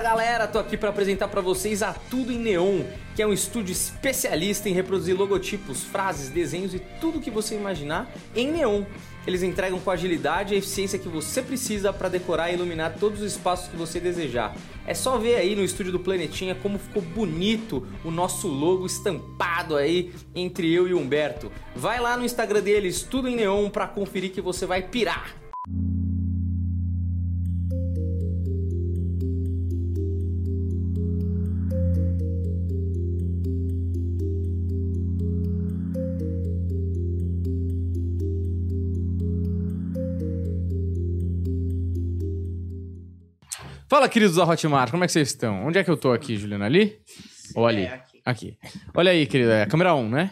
Fala galera, tô aqui para apresentar para vocês a Tudo em Neon, que é um estúdio especialista em reproduzir logotipos, frases, desenhos e tudo que você imaginar em neon. Eles entregam com agilidade e eficiência que você precisa para decorar e iluminar todos os espaços que você desejar. É só ver aí no estúdio do Planetinha como ficou bonito o nosso logo estampado aí entre eu e Humberto. Vai lá no Instagram deles, tudo em neon, para conferir que você vai pirar. Fala, queridos da Hotmart, como é que vocês estão? Onde é que eu tô aqui, Juliana? Ali? Ou ali? É, aqui. Aqui. Olha aí, querida. É câmera 1, né?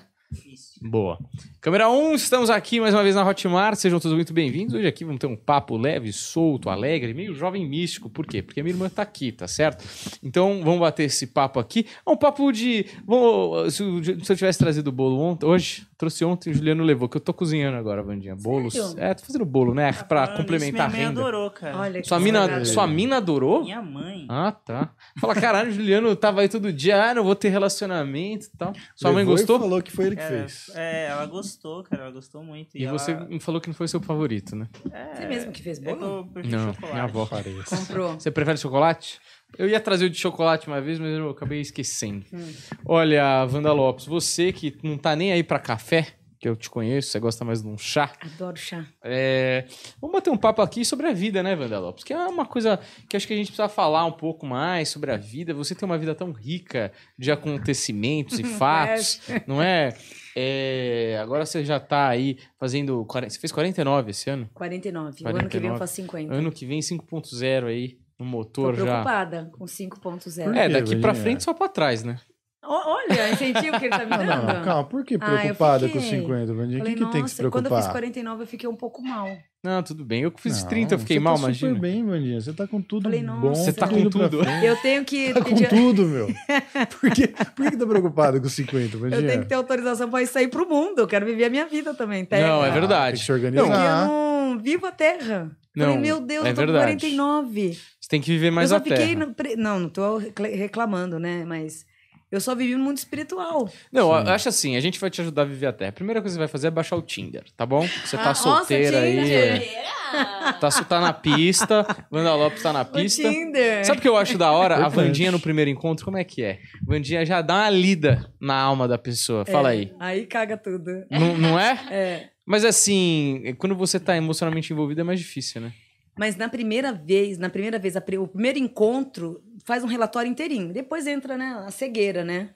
Isso. Boa. Câmera 1, estamos aqui mais uma vez na Hotmart. Sejam todos muito bem-vindos. Hoje aqui vamos ter um papo leve, solto, alegre, meio jovem místico. Por quê? Porque a minha irmã tá aqui, tá certo? Então vamos bater esse papo aqui. É um papo de. Vamos, se, eu- se eu tivesse trazido o bolo ontem, hoje, trouxe ontem, o Juliano levou, que eu tô cozinhando agora, Vandinha. Bolos. Sério? É, tô fazendo bolo, né? pra Falando complementar a nisso, minha renda. mãe adorou, cara. Olha que Sua mina, sagrado. sua mina adorou? Minha mãe. Ah, tá. Fala, caralho, Juliano tava aí todo dia, ah, não vou ter relacionamento e tal. Sua mãe Levou e gostou? falou que foi ele que Cara, fez. É, ela gostou, cara. Ela gostou muito. E ela- você me falou que não foi seu favorito, né? É, Você mesmo que fez bolo? eu Não, chocolate. minha avó. Parece. Comprou. Você prefere chocolate? Eu ia trazer o de chocolate uma vez, mas eu acabei esquecendo. Hum. Olha, Wanda Lopes, você que não tá nem aí pra café, que eu te conheço, você gosta mais de um chá. Adoro chá. É, Vamos bater um papo aqui sobre a vida, né, Wanda Lopes? Que é uma coisa que acho que a gente precisa falar um pouco mais sobre a vida. Você tem uma vida tão rica de acontecimentos e fatos, não é? É, Agora você já tá aí fazendo. 40 Você fez 49 esse ano? 49. O ano que vem eu 49. faço 50. Ano que vem 5.0 aí no Tô motor já. preocupada com 5.0. É, daqui pra Vandinha? frente só pra trás, né? Olha, incentivo que ele tá me Ah, dando. não, calma, por que Ah, preocupada com os fiquei. 50, Vandinha? O que, que tem que se nossa, quando eu fiz preocupar? 49 eu fiquei um pouco mal. Não, tudo bem. Eu que fiz Não, 30, eu fiquei você mal, tá imagina. super bem, Vandinha. Você tá com tudo Falei, bom. nossa. Você tá tudo com tudo. Eu tenho que Tá com tudo, meu. Por que, por que tá preocupado com 50, Vandinha? eu tenho que ter autorização pra sair pro mundo. Eu quero viver a minha vida também. Terra. Não, é Ah, verdade. Tem que se Porque organizar. eu não vivo a terra. Não, Falei, meu Deus, é eu tô com verdade. 49. Você tem que viver mais eu a só fiquei. terra. no Não, não tô recla- reclamando, né? Mas eu só vivi no mundo espiritual. Não, eu acho assim, a gente vai te ajudar a viver a terra. A primeira coisa que você vai fazer é baixar o Tinder, tá bom? Você tá Ah, nossa, solteira aí. Tinder. Tá, tá na pista. Wanda Lopes tá na O pista. Tinder. Sabe o que eu acho da hora? A. Vandinha no primeiro encontro, como é que é? Vandinha já dá uma lida na alma da pessoa. Fala É, aí. Aí caga tudo. Não, não é? É. Mas assim, quando você tá emocionalmente envolvido é mais difícil, né? Mas na primeira vez, na primeira vez, a pri- o primeiro encontro faz um relatório inteirinho. Depois entra, né, a cegueira, né?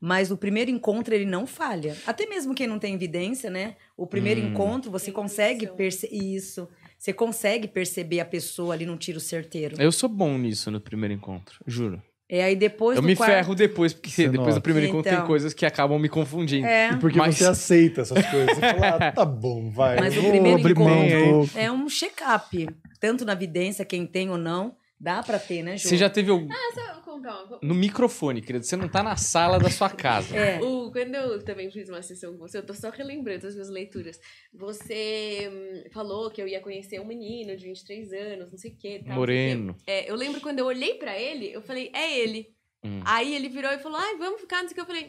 Mas o primeiro encontro ele não falha. Até mesmo quem não tem evidência, né? O primeiro Hum. encontro você Tem consegue perceber isso. Você consegue perceber a pessoa ali num tiro certeiro. Eu sou bom nisso no primeiro encontro, juro. É aí depois eu do me quarto- ferro depois, porque Você depois nota. do primeiro encontro tem Então. coisas que acabam me confundindo. É. E porque Mas- você aceita essas coisas. Você fala, ah, tá bom, vai. Mas o primeiro encontro é um check-up. Tanto na evidência, quem tem ou não, dá pra ter, né, Ju? Você já teve algum... Ah, só contar uma No microfone, querido. Você não tá na sala da sua casa. É. O, quando eu também fiz uma sessão com você, eu tô só relembrando as minhas leituras. Você hum, falou que eu ia conhecer um menino de 23 anos, não sei o que. Moreno. É, eu lembro quando eu olhei pra ele, eu falei, é ele. Hum. Aí ele virou e falou, ai, vamos ficar, não sei o que. Eu falei.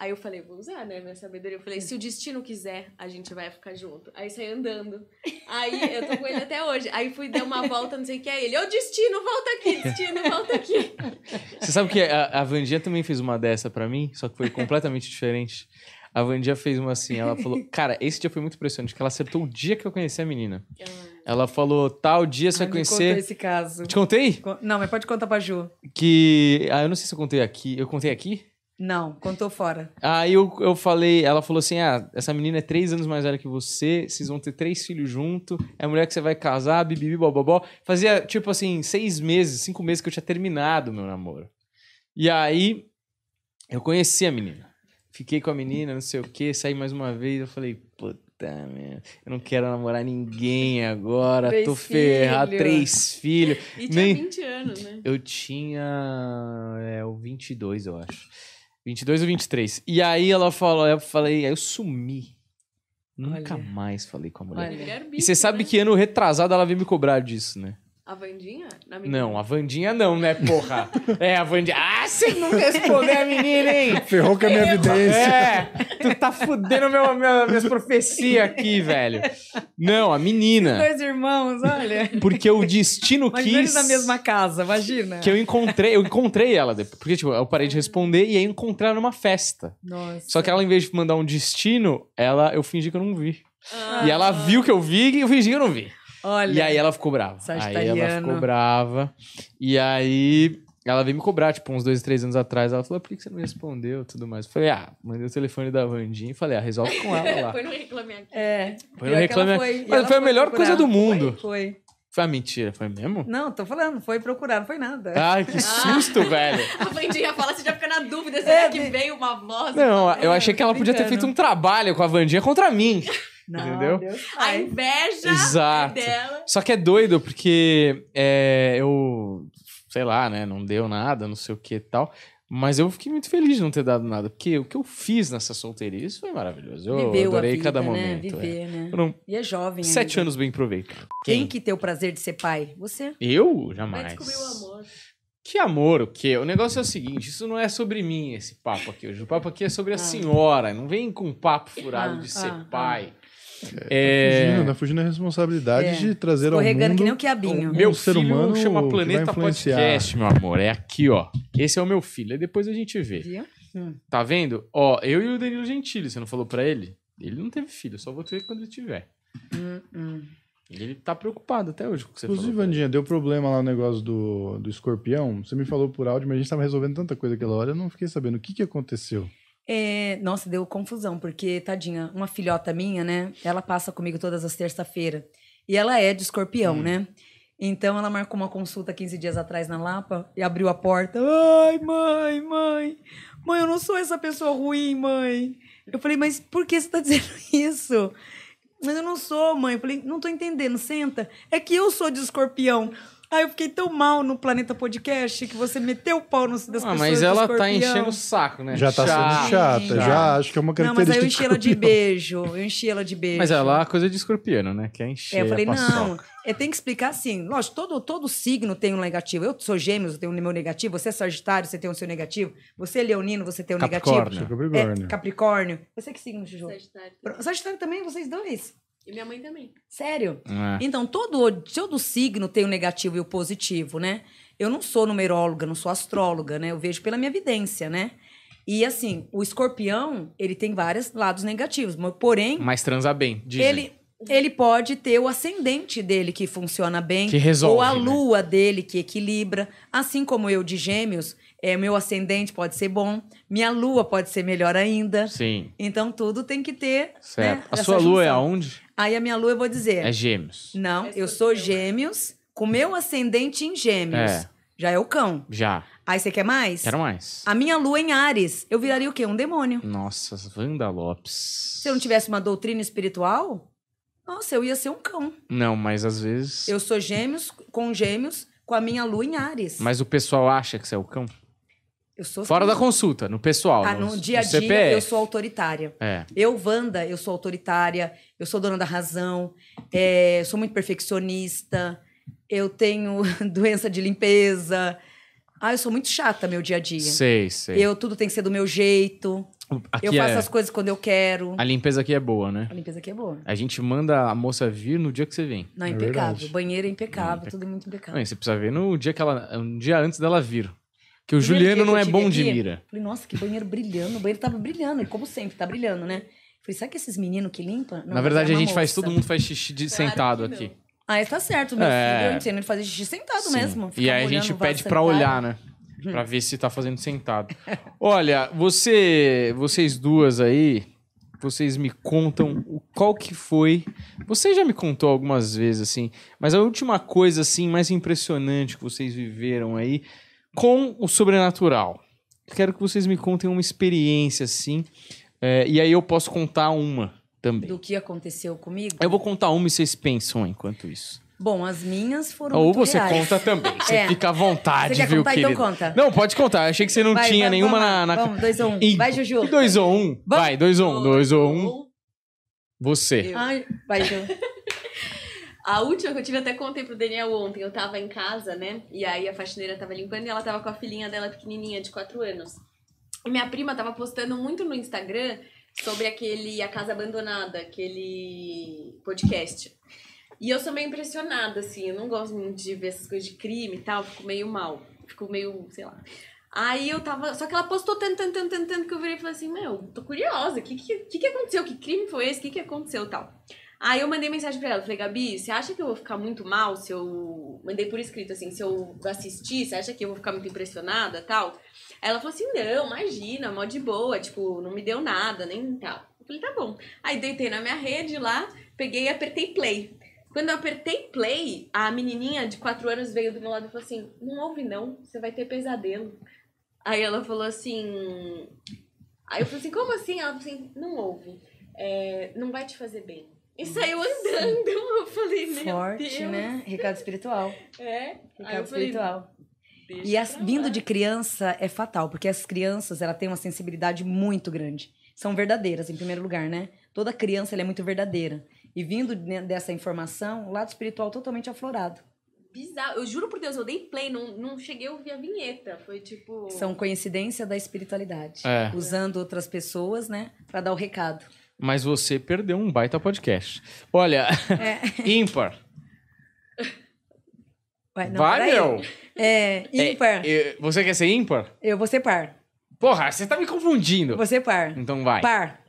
Aí eu falei, vou usar, né, minha sabedoria. Eu falei, se o destino quiser, a gente vai ficar junto. Aí saí andando. Aí eu tô com ele até hoje. Aí fui dar uma volta, não sei o que, é ele. Ô, destino, volta aqui, destino, volta aqui. Você sabe que a, a Vandinha também fez uma dessa pra mim, só que foi completamente diferente. A Vandinha fez uma assim, ela falou... Cara, esse dia foi muito impressionante, que ela acertou o dia que eu conheci a menina. Ela falou, tal dia você Ah, vai me contou conhecer... esse caso. Te contei? Con- Não, mas pode contar pra Ju. Que... Ah, eu não sei se eu contei aqui. Eu contei aqui? Não, contou fora. Aí eu, eu falei, ela falou assim: ah, essa menina é três anos mais velha que você, vocês vão ter três filhos junto, é a mulher que você vai casar, bibibi, bobobó. Fazia, tipo assim, seis meses, cinco meses que eu tinha terminado meu namoro. E aí, eu conheci a menina. Fiquei com a menina, não sei o quê, saí mais uma vez, eu falei, puta merda, eu não quero namorar ninguém agora, Três tô ferrado, três filhos. E tinha Nem- 20 anos, né? Eu tinha. É, o 22, eu acho. 22 ou 23. E aí ela falou, eu falei, aí eu sumi. Nunca Olha. mais falei com a mulher. Olha. E você sabe né? que ano retrasado ela veio me cobrar disso, né? A Vandinha? Não, a Vandinha não, né, porra? É, a Vandinha. Ah, você não respondeu a menina, hein? Ferrou com a minha evidência. É, tu tá fudendo meu, meu, minhas profecias aqui, velho. Não, a menina. Dois irmãos, olha. Porque o destino Imagina quis. eles na mesma casa, imagina. Que eu encontrei, eu encontrei ela depois. Porque, tipo, eu parei de responder e aí encontrei ela numa festa. Nossa. Só que ela, em vez de mandar um destino, ela, eu fingi que eu não vi. Ah, E ela viu que eu vi e eu fingi que eu não vi. Olha. E aí ela ficou brava. Aí ela ficou brava. E aí ela veio me cobrar, tipo, uns dois, três anos atrás. Ela falou, "Ah, por que que você não me respondeu e tudo mais? Eu falei, ah, mandei o telefone da Vandinha e falei, ah, resolve com ela lá. Foi no Reclame Aqui. É. Foi no que Reclame- foi- e Mas foi a melhor coisa do mundo. Foi. Foi a mentira, foi mesmo? Não, tô falando, foi procurar, não foi nada. Ai, que susto, velho. A Vandinha fala, você já fica na dúvida, É, será que de- veio uma voz? Não, eu achei que ela podia ter feito um trabalho com a Vandinha contra mim. Não, Entendeu? Deus A inveja Exato. dela. Só que é doido, porque é, eu, sei lá, né, não deu nada, não sei o que e tal. Mas eu fiquei muito feliz de não ter dado nada, porque o que eu fiz nessa solteirice foi maravilhoso. Eu Viveu adorei a vida, cada né? momento. é. Viver, né? Foram E é jovem sete ainda. anos bem aproveitados. Quem que tem o prazer de ser pai? Você. Eu? Vai Jamais. descobrir o amor. Que amor, o quê? O negócio é o seguinte, isso não é sobre mim, esse papo aqui hoje. O papo aqui é sobre a Ah. senhora. Não vem com um papo furado Ah, de ser ah, pai. Fugindo, É... tá fugindo a responsabilidade É. de trazer ao mundo... que nem o quiabinho. Meu Um ser filho humano chama Planeta. Podcast, meu amor. É aqui, ó. Esse é o meu filho. Aí depois a gente vê. Viu? Tá vendo? Ó, eu e o Danilo Gentili, você não falou pra ele? Ele não teve filho, só vou ter quando ele tiver. Hum, hum. Ele tá preocupado até hoje com o que você Inclusive, falou. Vandinha, deu problema lá no negócio do, do escorpião. Você me falou por áudio, mas a gente tava resolvendo tanta coisa aquela hora, eu não fiquei sabendo o que, que aconteceu. É, nossa, deu confusão, porque, tadinha, uma filhota minha, né? Ela passa comigo todas as terça-feiras. E ela é de escorpião, Hum. né? Então ela marcou uma consulta 15 dias atrás na Lapa e abriu a porta. Ai, mãe, mãe. Mãe, eu não sou essa pessoa ruim, mãe. Eu falei, mas por que você tá dizendo isso? Mas eu não sou, mãe. Eu falei, não tô entendendo, senta. É que eu sou de escorpião. Aí eu fiquei tão mal no Planeta Podcast que você meteu o pau nos das Ah, pessoas mas ela tá escorpião. enchendo o saco, né? Já tá Chato. sendo chata, Já. já acho que é uma Não, característica mas aí eu enchi ela de escorpião. beijo. Eu enchi ela de beijo. Mas é lá coisa de escorpiano, né? Quer encher É, eu falei, não, é, tem que explicar assim. Lógico, todo, todo signo tem um negativo. Eu sou gêmeos, eu tenho o meu negativo. Você é sagitário, você tem o seu negativo. Você é leonino, você tem o Capricórnio. negativo. Capricórnio. É, Capricórnio. Você que signo, Juju? Sagitário. Sagitário também, vocês dois. E minha mãe também. Sério. É. Então, todo, todo signo tem o negativo e o positivo, né? Eu não sou numeróloga, não sou astróloga, né? Eu vejo pela minha evidência, né? E assim, o escorpião, ele tem vários lados negativos, mas, porém, Mas transa bem, dizem. ele, ele pode ter o ascendente dele que funciona bem. Que resolve, Ou a né? lua dele que equilibra. Assim como eu de gêmeos, é, meu ascendente pode ser bom. Minha lua pode ser melhor ainda. Sim, Então tudo tem que ter. certo. né, a sua lua é junção. aonde? Aí a minha lua eu vou dizer. É gêmeos. Não, É eu sou gêmeos com meu ascendente em gêmeos. É. Já é o cão. Já. Aí você quer mais? Quero mais. A minha lua em Ares, eu viraria o quê? Um demônio. Nossa, Wanda Lopes. Se eu não tivesse uma doutrina espiritual, nossa, eu ia ser um cão. Não, mas às vezes... Eu sou gêmeos com gêmeos com a minha lua em Ares. Mas o pessoal acha que você é o cão? Eu sou Fora da consulta, no pessoal. ah, no dia a dia CPF. eu sou autoritária. É. Eu, Wanda, eu sou autoritária, eu sou dona da razão, é, sou muito perfeccionista, eu tenho doença de limpeza. Ah, eu sou muito chata meu dia a dia. Sei, sei. Eu tudo tem que ser do meu jeito. Aqui eu faço é... as coisas quando eu quero. A limpeza aqui é boa, né? A limpeza aqui é boa. A gente manda a moça vir no dia que você vem. Não, É impecável. verdade. Banheiro é impecável, Não, tudo muito impecável. Não, você precisa ver no dia que ela. Um dia antes dela vir. Que o Juliano não é bom tive de aqui, mira. Falei, nossa, que banheiro brilhando. O banheiro tava brilhando, e como sempre, tá brilhando, né? Falei, sabe que esses meninos que limpam? Na verdade, é a gente faz. moça. Todo mundo faz xixi de, Claro sentado aqui. Ah, tá certo, meu É. filho. Eu ensino ele fazer xixi sentado Sim. mesmo. E aí a gente pede pra sanitário. olhar, né? Pra ver se tá fazendo sentado. Olha, você, vocês duas aí, vocês me contam o- qual que foi. Você já me contou algumas vezes, assim, mas a última coisa, assim, mais impressionante que vocês viveram aí com o sobrenatural. Quero que vocês me contem uma experiência, assim, é, e aí eu posso contar uma também. Do que aconteceu comigo? Eu vou contar uma e vocês pensam enquanto isso. Bom, as minhas foram Ou você reais. conta também. Você É. fica à vontade, Você quer viu, contar? querido? Então conta. Não, pode contar. Eu achei que você não Vai, tinha nenhuma vamos na, na... Vamos, dois ou um. Vai, Juju. Dois ou um. Vamos. Vai, dois ou um. Dois ou um. Você. Ai, vai, Ju. A última que eu tive, até contei pro Daniel ontem. Eu tava em casa, né? E aí a faxineira tava limpando e ela tava com a filhinha dela pequenininha, de 4 anos. E minha prima tava postando muito no Instagram sobre aquele A Casa Abandonada, aquele podcast. E eu sou meio impressionada, assim. Eu não gosto muito de ver essas coisas de crime e tal. Fico meio mal. Fico meio, sei lá. Aí eu tava. Só que ela postou tanto, tanto, tanto, tanto, tanto que eu virei e falei assim: Meu, tô curiosa. O que, que, que, que aconteceu? Que crime foi esse? O que, que aconteceu tal? Aí eu mandei mensagem pra ela, falei, Gabi, você acha que eu vou ficar muito mal se eu. Mandei por escrito assim, se eu assistir, você acha que eu vou ficar muito impressionada tal? Aí ela falou assim, não, imagina, mó de boa, tipo, não me deu nada, nem tal. Eu falei, tá bom. Aí deitei na minha rede lá, peguei e apertei play. Quando eu apertei play, a menininha de 4 anos veio do meu lado e falou assim: Não ouve não, você vai ter pesadelo. Aí ela falou assim. Aí eu falei assim: Como assim? Ela falou assim: Não ouve, é, não vai te fazer bem. E saiu andando. Eu falei: Meu Forte, Deus. né? Recado espiritual. É. Recado falei: espiritual. "Deixa E as, vindo lá." de criança é fatal, porque as crianças, ela tem uma sensibilidade muito grande. São verdadeiras, em primeiro lugar, né? Toda criança ela é muito verdadeira. E vindo né, dessa informação, o lado espiritual totalmente aflorado. Bizarro. Eu juro por Deus, eu dei play, não, não cheguei a ouvir a vinheta. Foi tipo. São coincidência da espiritualidade. É. Usando outras pessoas, né, Pra dar o recado. Mas você perdeu um baita podcast. Olha, É. ímpar. Vai, não, Vai, meu. É, ímpar. É, é, você quer ser ímpar? Eu vou ser par. Porra, você tá me confundindo. Ser par. Então vai. Par.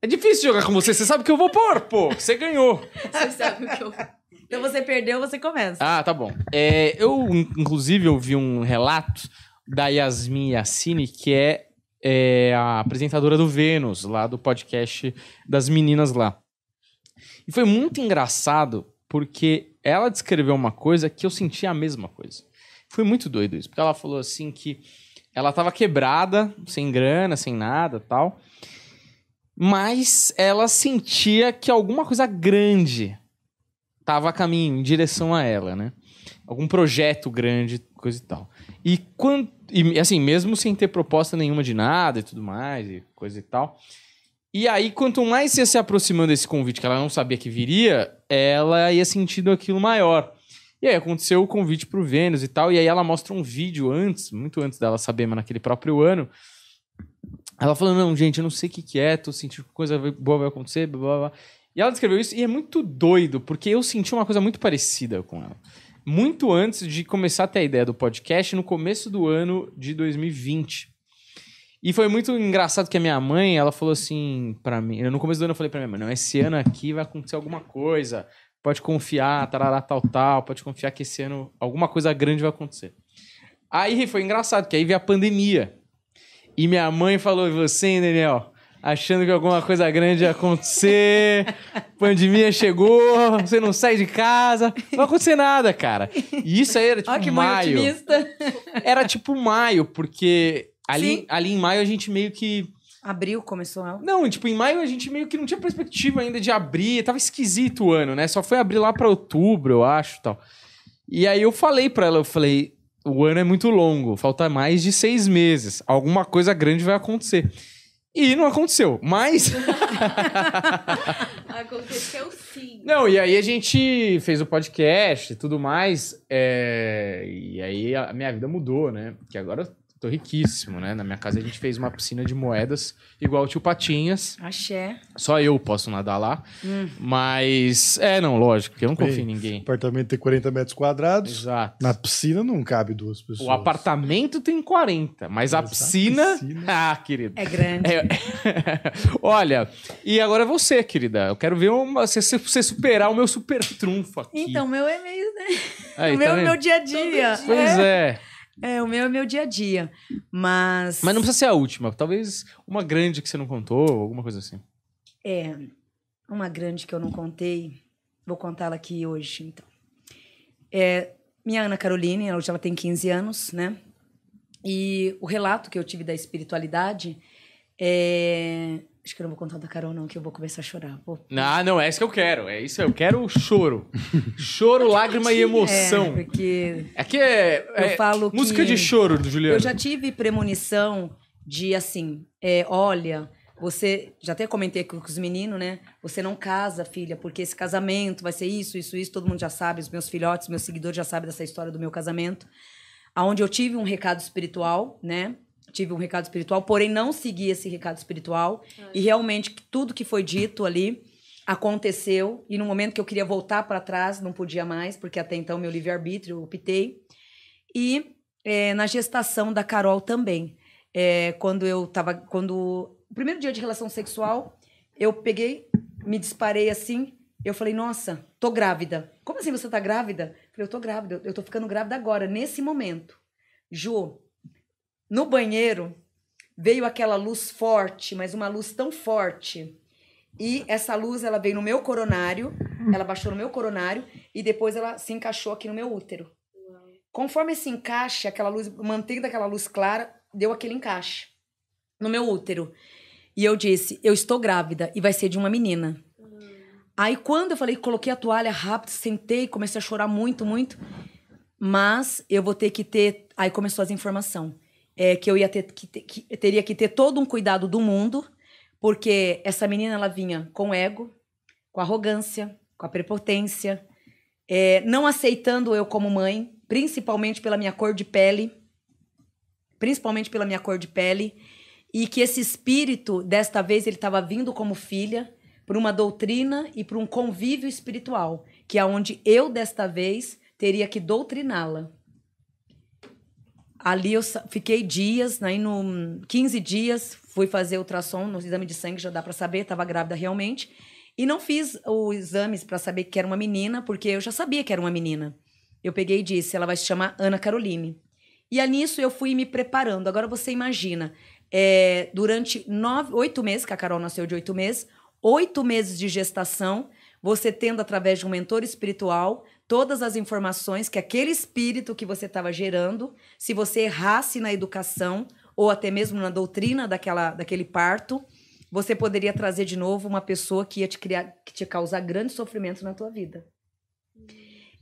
É difícil jogar com você. Você sabe que eu vou pôr, pô. Você ganhou. Você sabe o que eu. Então você perdeu, você começa. Ah, tá bom. É, eu, in- inclusive, ouvi um relato da Yasmin Yassine, que é, é, a apresentadora do Vênus, lá do podcast das meninas lá. E foi muito engraçado, porque ela descreveu uma coisa que eu senti a mesma coisa. Foi muito doido isso, porque ela falou assim que ela tava quebrada, sem grana, sem nada tal. Mas ela sentia que alguma coisa grande tava a caminho, em direção a ela, né? Algum projeto grande, coisa e tal. E quando. E assim, mesmo sem ter proposta nenhuma de nada e tudo mais, e coisa e tal. E aí, quanto mais ia se aproximando desse convite que ela não sabia que viria, ela ia sentindo aquilo maior. E aí aconteceu o convite pro Vênus e tal, e aí ela mostra um vídeo antes, muito antes dela saber, mas naquele próprio ano. Ela falando, não, gente, eu não sei o que, que é, tô sentindo que coisa boa vai acontecer, blá, blá, blá. E ela descreveu isso, e é muito doido, porque eu senti uma coisa muito parecida com ela. Muito antes de começar a ter a ideia do podcast, no começo do ano de 2020. E foi muito engraçado que a minha mãe, ela falou assim pra mim, no começo do ano eu falei pra minha mãe, não, esse ano aqui vai acontecer alguma coisa, pode confiar, tarará, tal, tal, pode confiar que esse ano alguma coisa grande vai acontecer. Aí foi engraçado, que aí veio a pandemia. E minha mãe falou, você, Daniel? Achando que alguma coisa grande ia acontecer, pandemia chegou, você não sai de casa, não vai acontecer nada, cara. E isso aí era tipo Olha que maio. otimista. Era tipo maio, porque ali, Sim. ali em maio a gente meio que. Abril começou ela. Não, tipo, em maio a gente meio que não tinha perspectiva ainda de abrir, tava esquisito o ano, né? Só foi abrir lá pra outubro, eu acho tal. E aí eu falei pra ela, eu falei, o ano é muito longo, falta mais de seis meses, alguma coisa grande vai acontecer. E não aconteceu, mas. Aconteceu sim. Não, e aí a gente fez o podcast e tudo mais. é, E aí a minha vida mudou, né? Porque agora tô riquíssimo, né? Na minha casa a gente fez uma piscina de moedas, igual o tio Patinhas. Axé. Só eu posso nadar lá. Hum. Mas. É, não, lógico, porque eu não confio em ninguém. Apartamento tem 40 metros quadrados. Exato. Na piscina não cabe duas pessoas. O apartamento tem 40, mas a Mas a piscina. piscina- Ah, querido. É grande. É, Olha, e agora é você, querida. Eu quero ver uma- você, você superar o meu super trunfo aqui. Então, o meu é meio, né? Aí, o meu tá é meu dia a dia. Pois é. É, o meu é meu dia a dia. Mas. Mas não precisa ser a última. Talvez uma grande que você não contou, alguma coisa assim. É. Uma grande que eu não contei. Vou contá-la aqui hoje, então. É, minha Ana Caroline, hoje ela tem 15 anos, né? E o relato que eu tive da espiritualidade é. Acho que eu não vou contar da Carol, não, que eu vou começar a chorar. Vou- Ah, não, é isso que eu quero. É isso, eu quero o choro. Choro, lágrima e É, emoção. porque Aqui é, eu é falo música que de choro do Juliano. eu já tive premonição de assim, é, olha, Você, já até comentei com os meninos, né? Você não casa, filha, porque esse casamento vai ser isso, isso, isso. Todo mundo já sabe, os meus filhotes, meus seguidores já sabem dessa história do meu casamento. Aonde eu tive um recado espiritual, né? Tive um recado espiritual, porém não segui esse recado espiritual. E realmente tudo que foi dito ali aconteceu. E no momento que eu queria voltar para trás, não podia mais, porque até então meu livre-arbítrio, eu optei. E é, na gestação da Carol também. É, quando eu tava. Quando. O primeiro dia de relação sexual, eu peguei, me disparei assim. Eu falei, nossa, tô grávida. Como assim você tá grávida? Eu falei, eu tô grávida, eu tô ficando grávida agora, nesse momento. Ju, no banheiro veio aquela luz forte, mas uma luz tão forte. E essa luz, ela veio no meu coronário, ela baixou no meu coronário e depois ela se encaixou aqui no meu útero. Conforme esse encaixe, aquela luz, mantendo aquela luz clara, deu aquele encaixe no meu útero. E eu disse: Eu estou grávida e vai ser de uma menina. Aí quando eu falei, coloquei a toalha rápido, sentei, comecei a chorar muito, muito. Mas eu vou ter que ter. Aí começou as informações. É, que eu ia ter que, que teria que ter todo um cuidado do mundo, porque essa menina ela vinha com ego, com arrogância, com a prepotência, é, não aceitando eu como mãe, principalmente pela minha cor de pele, principalmente pela minha cor de pele, e que esse espírito, desta vez, ele estava vindo como filha, por uma doutrina e por um convívio espiritual, que é onde eu, desta vez, teria que doutriná-la. Ali eu fiquei dias, aí no 15 dias, fui fazer ultrassom, no exame de sangue já dá para saber, estava grávida realmente. E não fiz os exames para saber que era uma menina, porque eu já sabia que era uma menina. Eu peguei e disse, ela vai se chamar Ana Caroline. E nisso eu fui me preparando. Agora você imagina, é, durante nove, oito meses, que a Carol nasceu de oito meses, oito meses de gestação, você tendo através de um mentor espiritual todas as informações que aquele espírito que você estava gerando, se você errasse na educação ou até mesmo na doutrina daquela, daquele parto, você poderia trazer de novo uma pessoa que ia te criar, que te causar grande sofrimento na tua vida.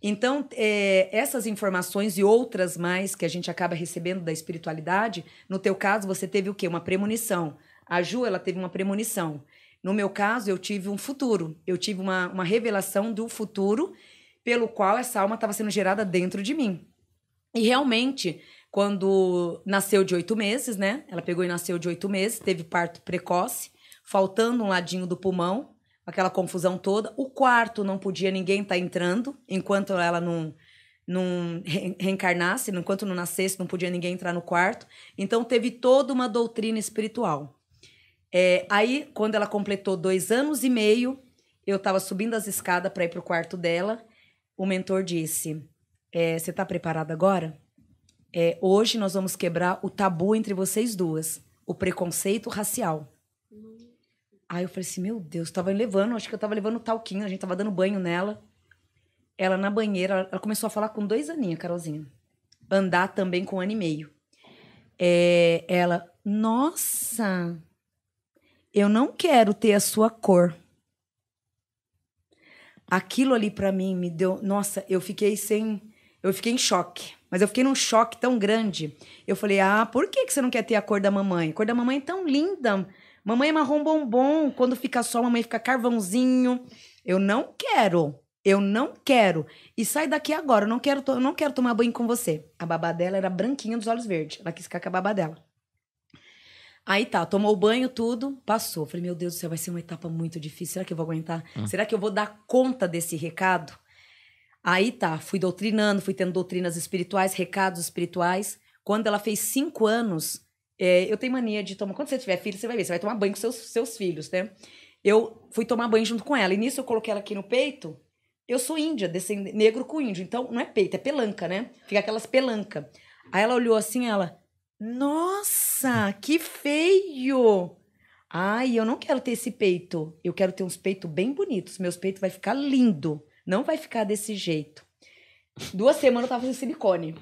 Então, é, essas informações e outras mais que a gente acaba recebendo da espiritualidade, no teu caso, você teve o quê? Uma premonição. A Ju, ela teve uma premonição. No meu caso, eu tive um futuro. Eu tive uma, uma revelação do futuro pelo qual essa alma estava sendo gerada dentro de mim. E realmente, quando nasceu de oito meses, né? Ela pegou e nasceu de oito meses, teve parto precoce, faltando um ladinho do pulmão, aquela confusão toda. O quarto não podia ninguém estar entrando, enquanto ela não, não re- reencarnasse, enquanto não nascesse, não podia ninguém entrar no quarto. Então teve toda uma doutrina espiritual. É, aí, quando ela completou dois anos e meio, eu estava subindo as escadas para ir para o quarto dela. O mentor disse: é, Você está preparada agora? É, hoje nós vamos quebrar o tabu entre vocês duas, o preconceito racial. Aí eu falei assim: Meu Deus, tava levando, acho que eu tava levando talquinho, a gente tava dando banho nela. Ela na banheira, ela começou a falar com dois aninhos, Carolzinha. Andar também com um ano e meio. É, ela, nossa, eu não quero ter a sua cor. Aquilo ali pra mim me deu, nossa, eu fiquei sem, eu fiquei em choque. Mas eu fiquei num choque tão grande. Eu falei: "Ah, por que que você não quer ter a cor da mamãe? A cor da mamãe é tão linda. Mamãe é marrom bombom, quando fica sol, mamãe fica carvãozinho. Eu não quero. Eu não quero. E sai daqui agora, eu não quero, eu não quero tomar banho com você. A babá dela era branquinha dos olhos verdes. Ela quis ficar com a babá dela. Aí tá, tomou o banho, tudo, passou. Falei, meu Deus do céu, vai ser uma etapa muito difícil. Será que eu vou aguentar? Será que eu vou dar conta desse recado? Aí tá, fui doutrinando, fui tendo doutrinas espirituais, recados espirituais. Quando ela fez cinco anos, é, eu tenho mania de tomar. Quando você tiver filho, você vai ver, você vai tomar banho com seus, seus filhos, né? Eu fui tomar banho junto com ela. E nisso eu coloquei ela aqui no peito. Eu sou índia, descend... negro com índio. Então não é peito, é pelanca, né? Fica aquelas pelanca. Aí ela olhou assim, ela. Nossa, que feio! Ai, eu não quero ter esse peito. Eu quero ter uns peitos bem bonitos. Meus peitos vai ficar lindo. Não vai ficar desse jeito. Duas semanas eu tava fazendo silicone.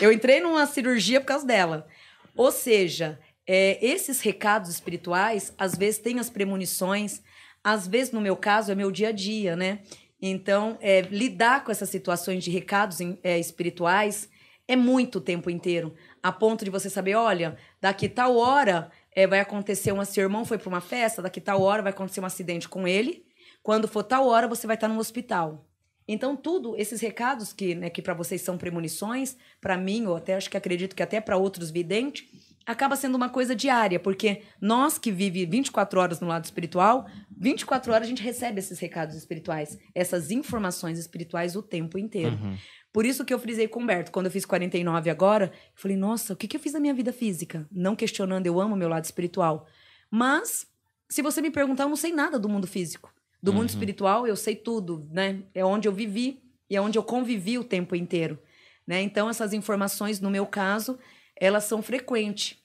Eu entrei numa cirurgia por causa dela. Ou seja, é, esses recados espirituais, às vezes tem as premonições, às vezes, no meu caso, é meu dia a dia, né? Então, é, lidar com essas situações de recados é, espirituais é muito o tempo inteiro. A ponto de você saber, olha, daqui tal hora é, vai acontecer um seu irmão foi para uma festa, daqui tal hora vai acontecer um acidente com ele. Quando for tal hora, você vai estar no hospital. Então, tudo, esses recados que, né, que para vocês são premonições, para mim, ou até acho que acredito que até para outros videntes, acaba sendo uma coisa diária, porque nós que vive 24 horas no lado espiritual, 24 horas a gente recebe esses recados espirituais, essas informações espirituais o tempo inteiro. Uhum. Por isso que eu frisei com o Humberto, quando eu fiz 49 agora, eu falei, nossa, o que, que eu fiz na minha vida física? Não questionando, eu amo meu lado espiritual. Mas, se você me perguntar, eu não sei nada do mundo físico. Do mundo Uhum. espiritual, eu sei tudo, né? É onde eu vivi e é onde eu convivi o tempo inteiro. Né? Então, essas informações, no meu caso, elas são frequentes.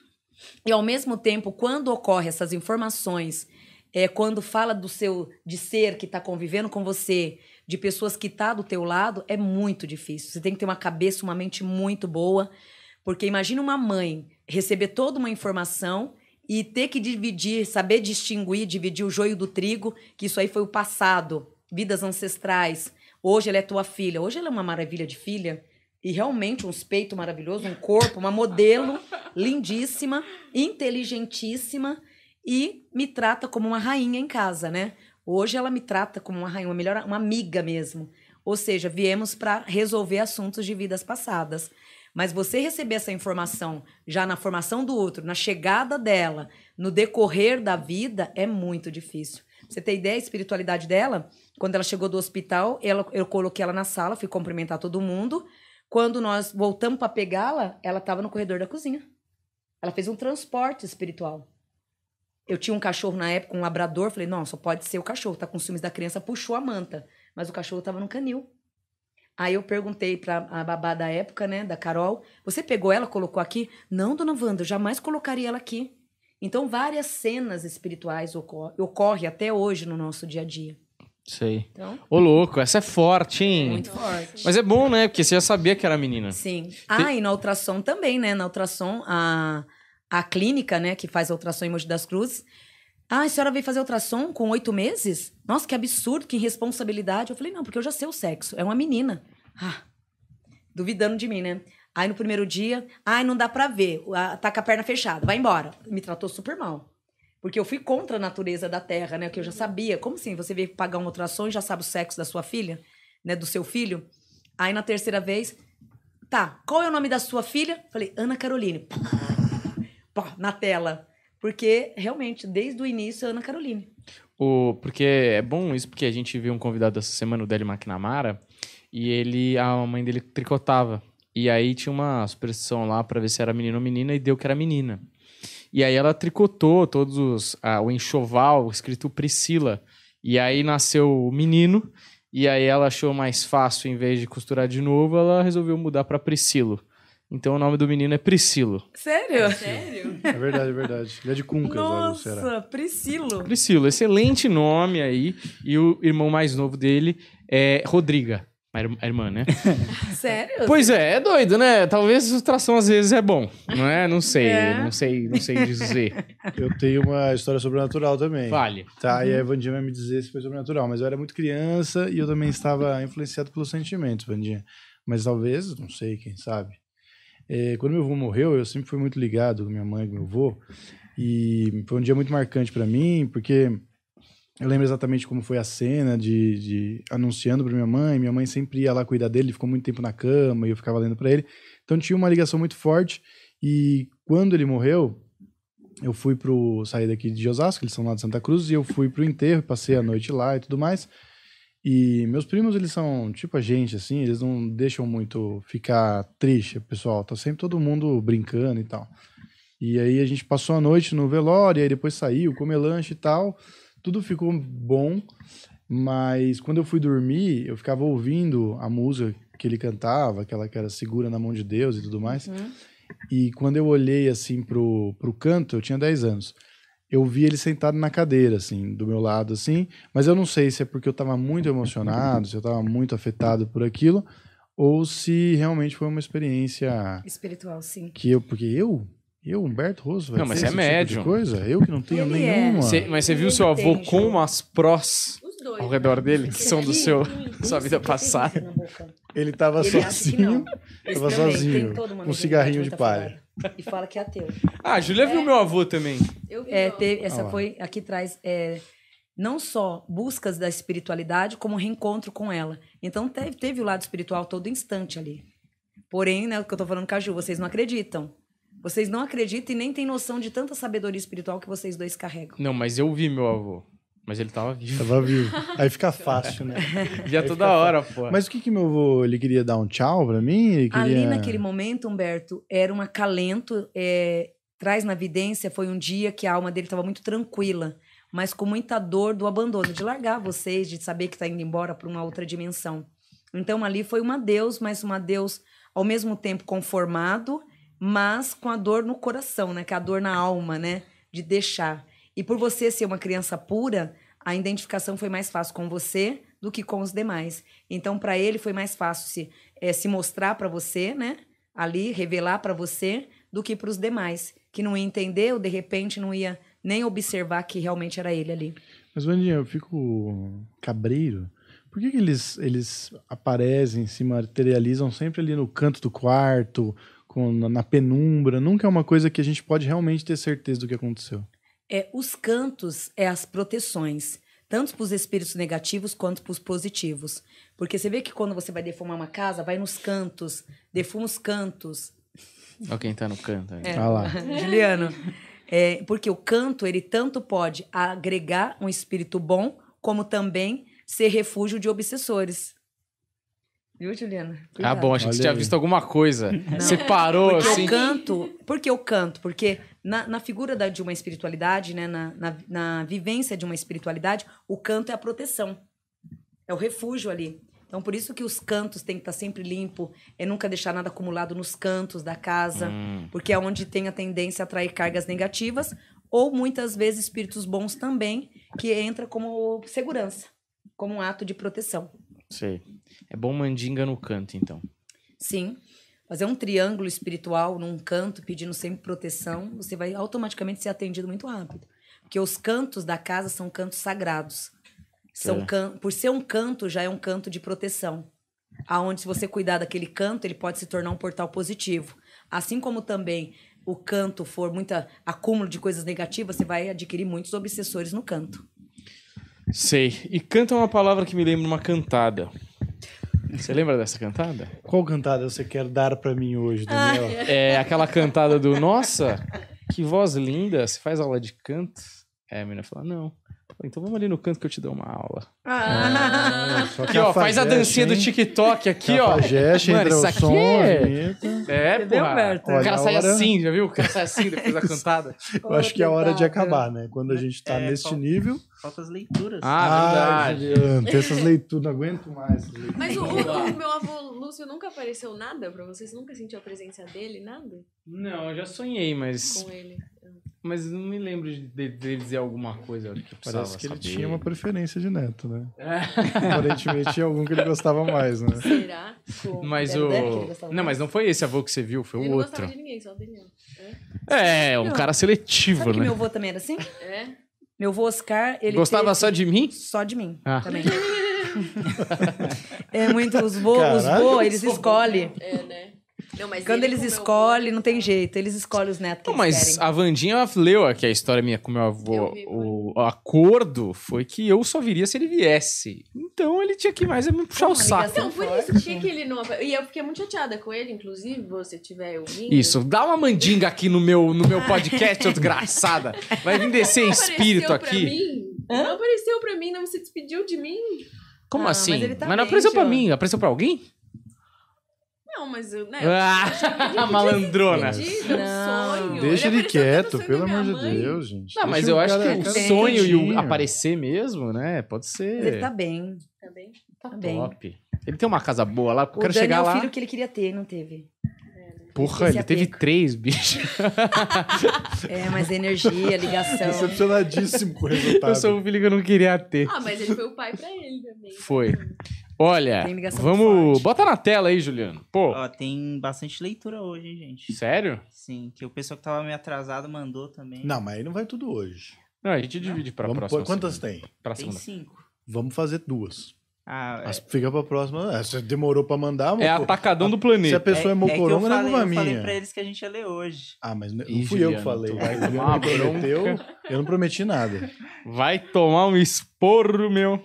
E, ao mesmo tempo, quando ocorre essas informações, é, quando fala do seu de ser que está convivendo com você, de pessoas que tá do teu lado, é muito difícil. Você tem que ter uma cabeça, uma mente muito boa, porque imagina uma mãe receber toda uma informação e ter que dividir, saber distinguir, dividir o joio do trigo, que isso aí foi o passado, vidas ancestrais. Hoje ela é tua filha, hoje ela é uma maravilha de filha. E realmente uns peitos maravilhosos, um corpo, uma modelo lindíssima, inteligentíssima e me trata como uma rainha em casa, né? Hoje ela me trata como uma rainha, uma melhor, uma amiga mesmo. Ou seja, viemos para resolver assuntos de vidas passadas. Mas você receber essa informação já na formação do outro, na chegada dela, no decorrer da vida, é muito difícil. Você tem ideia, a espiritualidade dela? Quando ela chegou do hospital, ela, eu coloquei ela na sala, fui cumprimentar todo mundo. Quando nós voltamos para pegá-la, ela estava no corredor da cozinha. Ela fez um transporte espiritual. Eu tinha um cachorro na época, um labrador. Falei, não, só pode ser o cachorro. Tá com ciúmes da criança, puxou a manta. Mas o cachorro tava no canil. Aí eu perguntei pra a babá da época, né, da Carol, você pegou ela, colocou aqui? Não, dona Wanda, eu jamais colocaria ela aqui. Então, várias cenas espirituais ocorrem ocorre até hoje no nosso dia a dia. Sei. Então, Ô, louco, essa é forte, hein? muito forte. Mas é bom, né? Porque você já sabia que era menina. Sim. Ah, e na ultrassom também, né? Na ultrassom, a, a clínica, né, que faz a ultrassom em Mogi das Cruzes. Ah, a senhora veio fazer ultrassom com oito meses? Nossa, que absurdo, que irresponsabilidade. Eu falei, não, porque eu já sei o sexo. É uma menina. Ah, duvidando de mim, né? Aí no primeiro dia, ai, não dá pra ver. Tá com a perna fechada, vai embora. Me tratou super mal. Porque eu fui contra a natureza da terra, né? Que eu já sabia. Como assim? Você veio pagar uma ultrassom e já sabe o sexo da sua filha, né? Do seu filho. Aí na terceira vez, tá, qual é o nome da sua filha? Falei, Ana Caroline. Pá, na tela. Porque, realmente, desde o início, é Ana Caroline. O, porque é bom isso, porque a gente viu um convidado essa semana, o Délio McNamara, e ele, a mãe dele tricotava. E aí tinha uma superstição lá pra ver se era menino ou menina, e deu que era menina. E aí ela tricotou todos os. o enxoval escrito Priscila. E aí nasceu o menino, e aí ela achou mais fácil, em vez de costurar de novo, ela resolveu mudar pra Priscilo. Então o nome do menino é Priscilo. Sério? Sério? É verdade, é verdade. Ele é de Cuncas, será? Nossa, Priscilo. Priscilo, excelente nome aí. E o irmão mais novo dele é Rodriga. A ir- a irmã, né? Sério? pois é, é doido, né? Talvez a ultrassom às vezes é bom, não é? Não sei, É. não sei, não sei dizer. Eu tenho uma história sobrenatural também. Vale. Tá, e a Vandinha vai me dizer se foi sobrenatural. Mas eu era muito criança e eu também estava influenciado pelos sentimentos, Vandinha. Mas talvez, não sei, quem sabe. É, quando meu avô morreu, eu sempre fui muito ligado com minha mãe, com meu avô. E foi um dia muito marcante para mim, porque eu lembro exatamente como foi a cena de, de anunciando para minha mãe. Minha mãe sempre ia lá cuidar dele, ele ficou muito tempo na cama e eu ficava lendo para ele. Então tinha uma ligação muito forte. E quando ele morreu, eu fui pro sair daqui de Osasco, eles são lá de Santa Cruz, e eu fui pro enterro, passei a noite lá e tudo mais. E meus primos, eles são tipo a gente, assim, eles não deixam muito ficar triste, pessoal. Tá sempre todo mundo brincando e tal. E aí a gente passou a noite no velório, e aí depois saiu, comeu lanche e tal. Tudo ficou bom, mas quando eu fui dormir, eu ficava ouvindo a música que ele cantava, aquela que era Segura na Mão de Deus e tudo mais. E quando eu olhei assim pro, pro canto, eu tinha 10 anos. Eu vi ele sentado na cadeira, assim, do meu lado, assim. Mas eu não sei se é porque eu tava muito emocionado, se eu tava muito afetado por aquilo, ou se realmente foi uma experiência Espiritual, sim. que eu. Porque eu, eu, Humberto Rosso, vai Não, mas ter você é esse tipo de médium. coisa? Eu que não tenho Ele é. nenhuma. Cê- mas você viu Ele seu avô tem, com umas prós dois. ao redor dele, que são do seu, sua vida passada? Ele tava Ele acha que sozinho. não. Esse Tava também sozinho, um cigarrinho de palha. E fala que é ateu. Ah, a Júlia viu meu avô também. Eu vi. É, ó. te- essa Ah foi aqui traz é, não só buscas da espiritualidade, como reencontro com ela. Então teve, teve o lado espiritual todo instante ali. Porém, né, o que eu tô falando com a Ju, vocês não acreditam. Vocês não acreditam e nem têm noção de tanta sabedoria espiritual que vocês dois carregam. Não, mas eu vi meu avô. Mas ele tava vivo. Tava vivo. Aí fica fácil, né? Via Aí toda hora, pô. Mas o que que meu avô, ele queria dar um tchau pra mim? Ele queria... Ali naquele momento, Humberto, era um acalento, é, traz na evidência, foi um dia que a alma dele estava muito tranquila, mas com muita dor do abandono, de largar vocês, de saber que está indo embora para uma outra dimensão. Então ali foi um adeus, mas um adeus ao mesmo tempo conformado, mas com a dor no coração, né? Que é a dor na alma, né? De deixar. E por você ser uma criança pura, a identificação foi mais fácil com você do que com os demais. Então, para ele foi mais fácil se, eh, se mostrar para você, né? Ali, revelar para você, do que para os demais, que não ia entender ou de repente não ia nem observar que realmente era ele ali. Mas, Vandinha, eu fico cabreiro. Por que, que eles, eles aparecem, se materializam sempre ali no canto do quarto, com, na, na penumbra? Nunca é uma coisa que a gente pode realmente ter certeza do que aconteceu. É, os cantos é as proteções, tanto para os espíritos negativos quanto para os positivos. Porque você vê que quando você vai defumar uma casa, vai nos cantos, defuma os cantos. Olha quem tá no canto. É. Ah lá. Juliano. É, porque o canto, ele tanto pode agregar um espírito bom, como também ser refúgio de obsessores. Viu, Juliana? Ah, Cuidado. bom, achei que você tinha visto alguma coisa. Você parou Porque assim. o canto, porque o canto, porque na, na figura da, de uma espiritualidade, né, na, na, na vivência de uma espiritualidade, o canto é a proteção, é o refúgio ali. Então, por isso que os cantos têm que estar sempre limpo, é nunca deixar nada acumulado nos cantos da casa, Hum. porque é onde tem a tendência a atrair cargas negativas, ou muitas vezes espíritos bons também, que entra como segurança, como um ato de proteção. Sei. É bom mandinga no canto, então. Sim. Fazer um triângulo espiritual num canto, pedindo sempre proteção, você vai automaticamente ser atendido muito rápido. Porque os cantos da casa são cantos sagrados. São É. can... Por ser um canto, já é um canto de proteção. Aonde, se você cuidar daquele canto, ele pode se tornar um portal positivo. Assim como também o canto for muita acúmulo de coisas negativas, você vai adquirir muitos obsessores no canto. Sei. E canta é uma palavra que me lembra uma cantada. Você lembra dessa cantada? Qual cantada você quer dar pra mim hoje, Daniel? É aquela cantada do Nossa, que voz linda, você faz aula de canto? É, a menina fala, não. Então vamos ali no canto que eu te dou uma aula. Ah, só Aqui, ó, faz a dancinha do hein? TikTok aqui, ó. Cafajeste, Mano, isso aqui som, é-. É. Berto? O cara sai hora- assim, já viu? O cara sai assim depois da cantada. Eu acho que é a hora de acabar, né? Quando a gente tá É, nesse falta- nível. Falta as leituras. Ah, Ai, verdade. Juliano, tem essas leituras, não aguento mais. leituras. Mas o, o- o meu avô Lúcio nunca apareceu nada pra vocês? Nunca sentiu a presença dele? Nada? Não, eu já sonhei, mas, Com ele? mas não me lembro de de- dizer alguma coisa que Parece que ele saber. tinha uma preferência de neto, né? É. Aparentemente tinha algum que ele gostava mais, né? Será? Mas Era o. que gostava Não, mas não foi esse avô que você viu, foi ele o não outro. gostava de ninguém, só dele. É, um Não. cara seletivo, Sabe que né? meu avô também era assim? É? Meu avô Oscar, ele Gostava teve- só de mim? Só de mim Ah. também. é muito, os vô, os vô, eles escolhem. É, né? Não, mas Quando ele eles escolhem, não tem jeito. Eles escolhem os netos Não, mas querem. a Vandinha leu aqui a história minha com meu avô. Vi, O, o acordo foi que eu só viria se ele viesse. Então ele tinha que mais é me puxar o saco. Não, por isso tinha que ele não. E eu fiquei muito chateada com ele, inclusive, você estiver ouvindo. Isso, dá uma mandinga aqui no meu, no meu podcast, ô desgraçada. Vai vir descer em Não espírito apareceu pra aqui. mim. Não apareceu pra mim, não se despediu de mim. Como Ah, assim? mas Mas, ele tá não bem, apareceu pra mim, apareceu pra alguém? Não, mas eu, né? Ah, malandrona. Pedido, um Não. sonho. Deixa ele, no quieto, pelo amor de. Deus, gente. Não, mas Deixa eu o acho que o cara sonho e o aparecer mesmo, né? Pode ser. Mas ele tá bem. Tá bem? Tá bem. top. Ele tem uma casa boa lá, eu O quero Dani chegar é o lá. filho que ele queria ter, não teve. Porra, esse ele teve apego. três, bicho. É, mas energia, ligação. Decepcionadíssimo com o resultado. Eu sou o filho que eu não queria ter. Ah, mas ele foi o pai pra ele também. Foi. Olha, vamos. Bota na tela aí, Juliano. Pô, Ó, tem bastante leitura hoje, hein, gente? sério? Sim, que o pessoal que tava meio atrasado mandou também. Não, mas aí não vai tudo hoje. Não, a gente divide pra Vamos próxima. pôr- quantas segunda. tem? Pra Tem segunda. cinco. Vamos fazer duas. Ah, Mas fica pra próxima. É, Você demorou pra mandar, É mano. atacadão do Se a planeta. pessoa é, é, é mocoronga, não é culpa eu falei minha. pra eles que a gente ia ler hoje. Ah, mas não Ih, fui eu que Juliano, falei. vai O tomar Juliano prometeu, eu não prometi nada. Vai tomar um esporro, meu.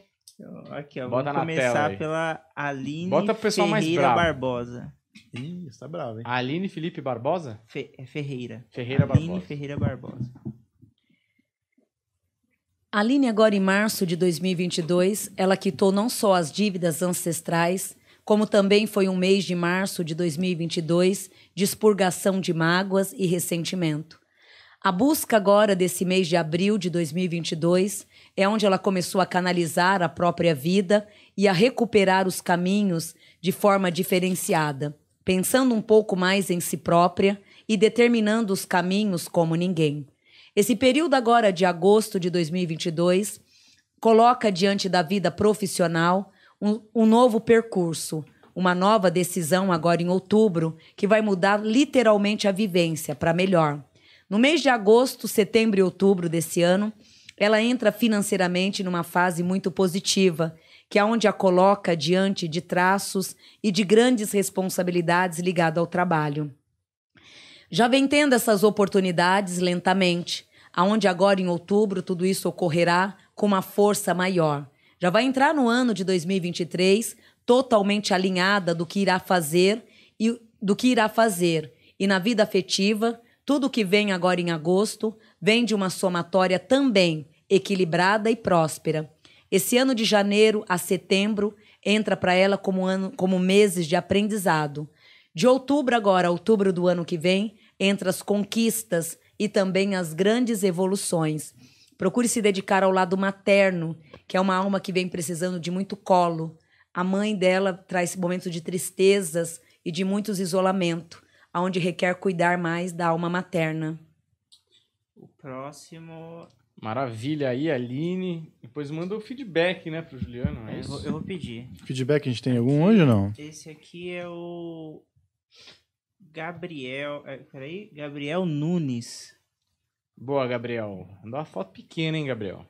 Aqui, ó. Bota vamos na tela começar aí. pela Aline Bota pro pessoal mais Ferreira bravo. Barbosa. Ih, você tá bravo, hein? Aline Felipe Barbosa? Fe- é Ferreira. Ferreira Aline Barbosa. Ferreira Barbosa. Aline, agora em março de 2022, ela quitou não só as dívidas ancestrais, como também foi um mês de março de 2022 de expurgação de mágoas e ressentimento. A busca agora desse mês de abril de 2022 é onde ela começou a canalizar a própria vida e a recuperar os caminhos de forma diferenciada, pensando um pouco mais em si própria e determinando os caminhos como ninguém. Esse período agora de agosto de 2022 coloca diante da vida profissional um, um novo percurso, uma nova decisão agora em outubro que vai mudar literalmente a vivência para melhor. No mês de agosto, setembro e outubro desse ano, ela entra financeiramente numa fase muito positiva, que é onde a coloca diante de traços e de grandes responsabilidades ligadas ao trabalho. Já vem tendo essas oportunidades lentamente, aonde agora em outubro tudo isso ocorrerá com uma força maior. Já vai entrar no ano de 2023 totalmente alinhada do que irá fazer e do que irá fazer. E na vida afetiva, tudo que vem agora em agosto vem de uma somatória também equilibrada e próspera. Esse ano de janeiro a setembro entra para ela como ano, como meses de aprendizado. De outubro agora outubro do ano que vem, entra as conquistas e também as grandes evoluções. Procure se dedicar ao lado materno, que é uma alma que vem precisando de muito colo. A mãe dela traz momentos de tristezas e de muitos isolamento, aonde requer cuidar mais da alma materna. O próximo. Maravilha aí, Aline. Depois manda o feedback, né, pro Juliano. É eu, vou, eu vou pedir. Feedback a gente tem algum hoje ou não? Esse aqui é o. Gabriel. é, peraí. Gabriel Nunes. Boa, Gabriel. Mandou uma foto pequena, hein, Gabriel?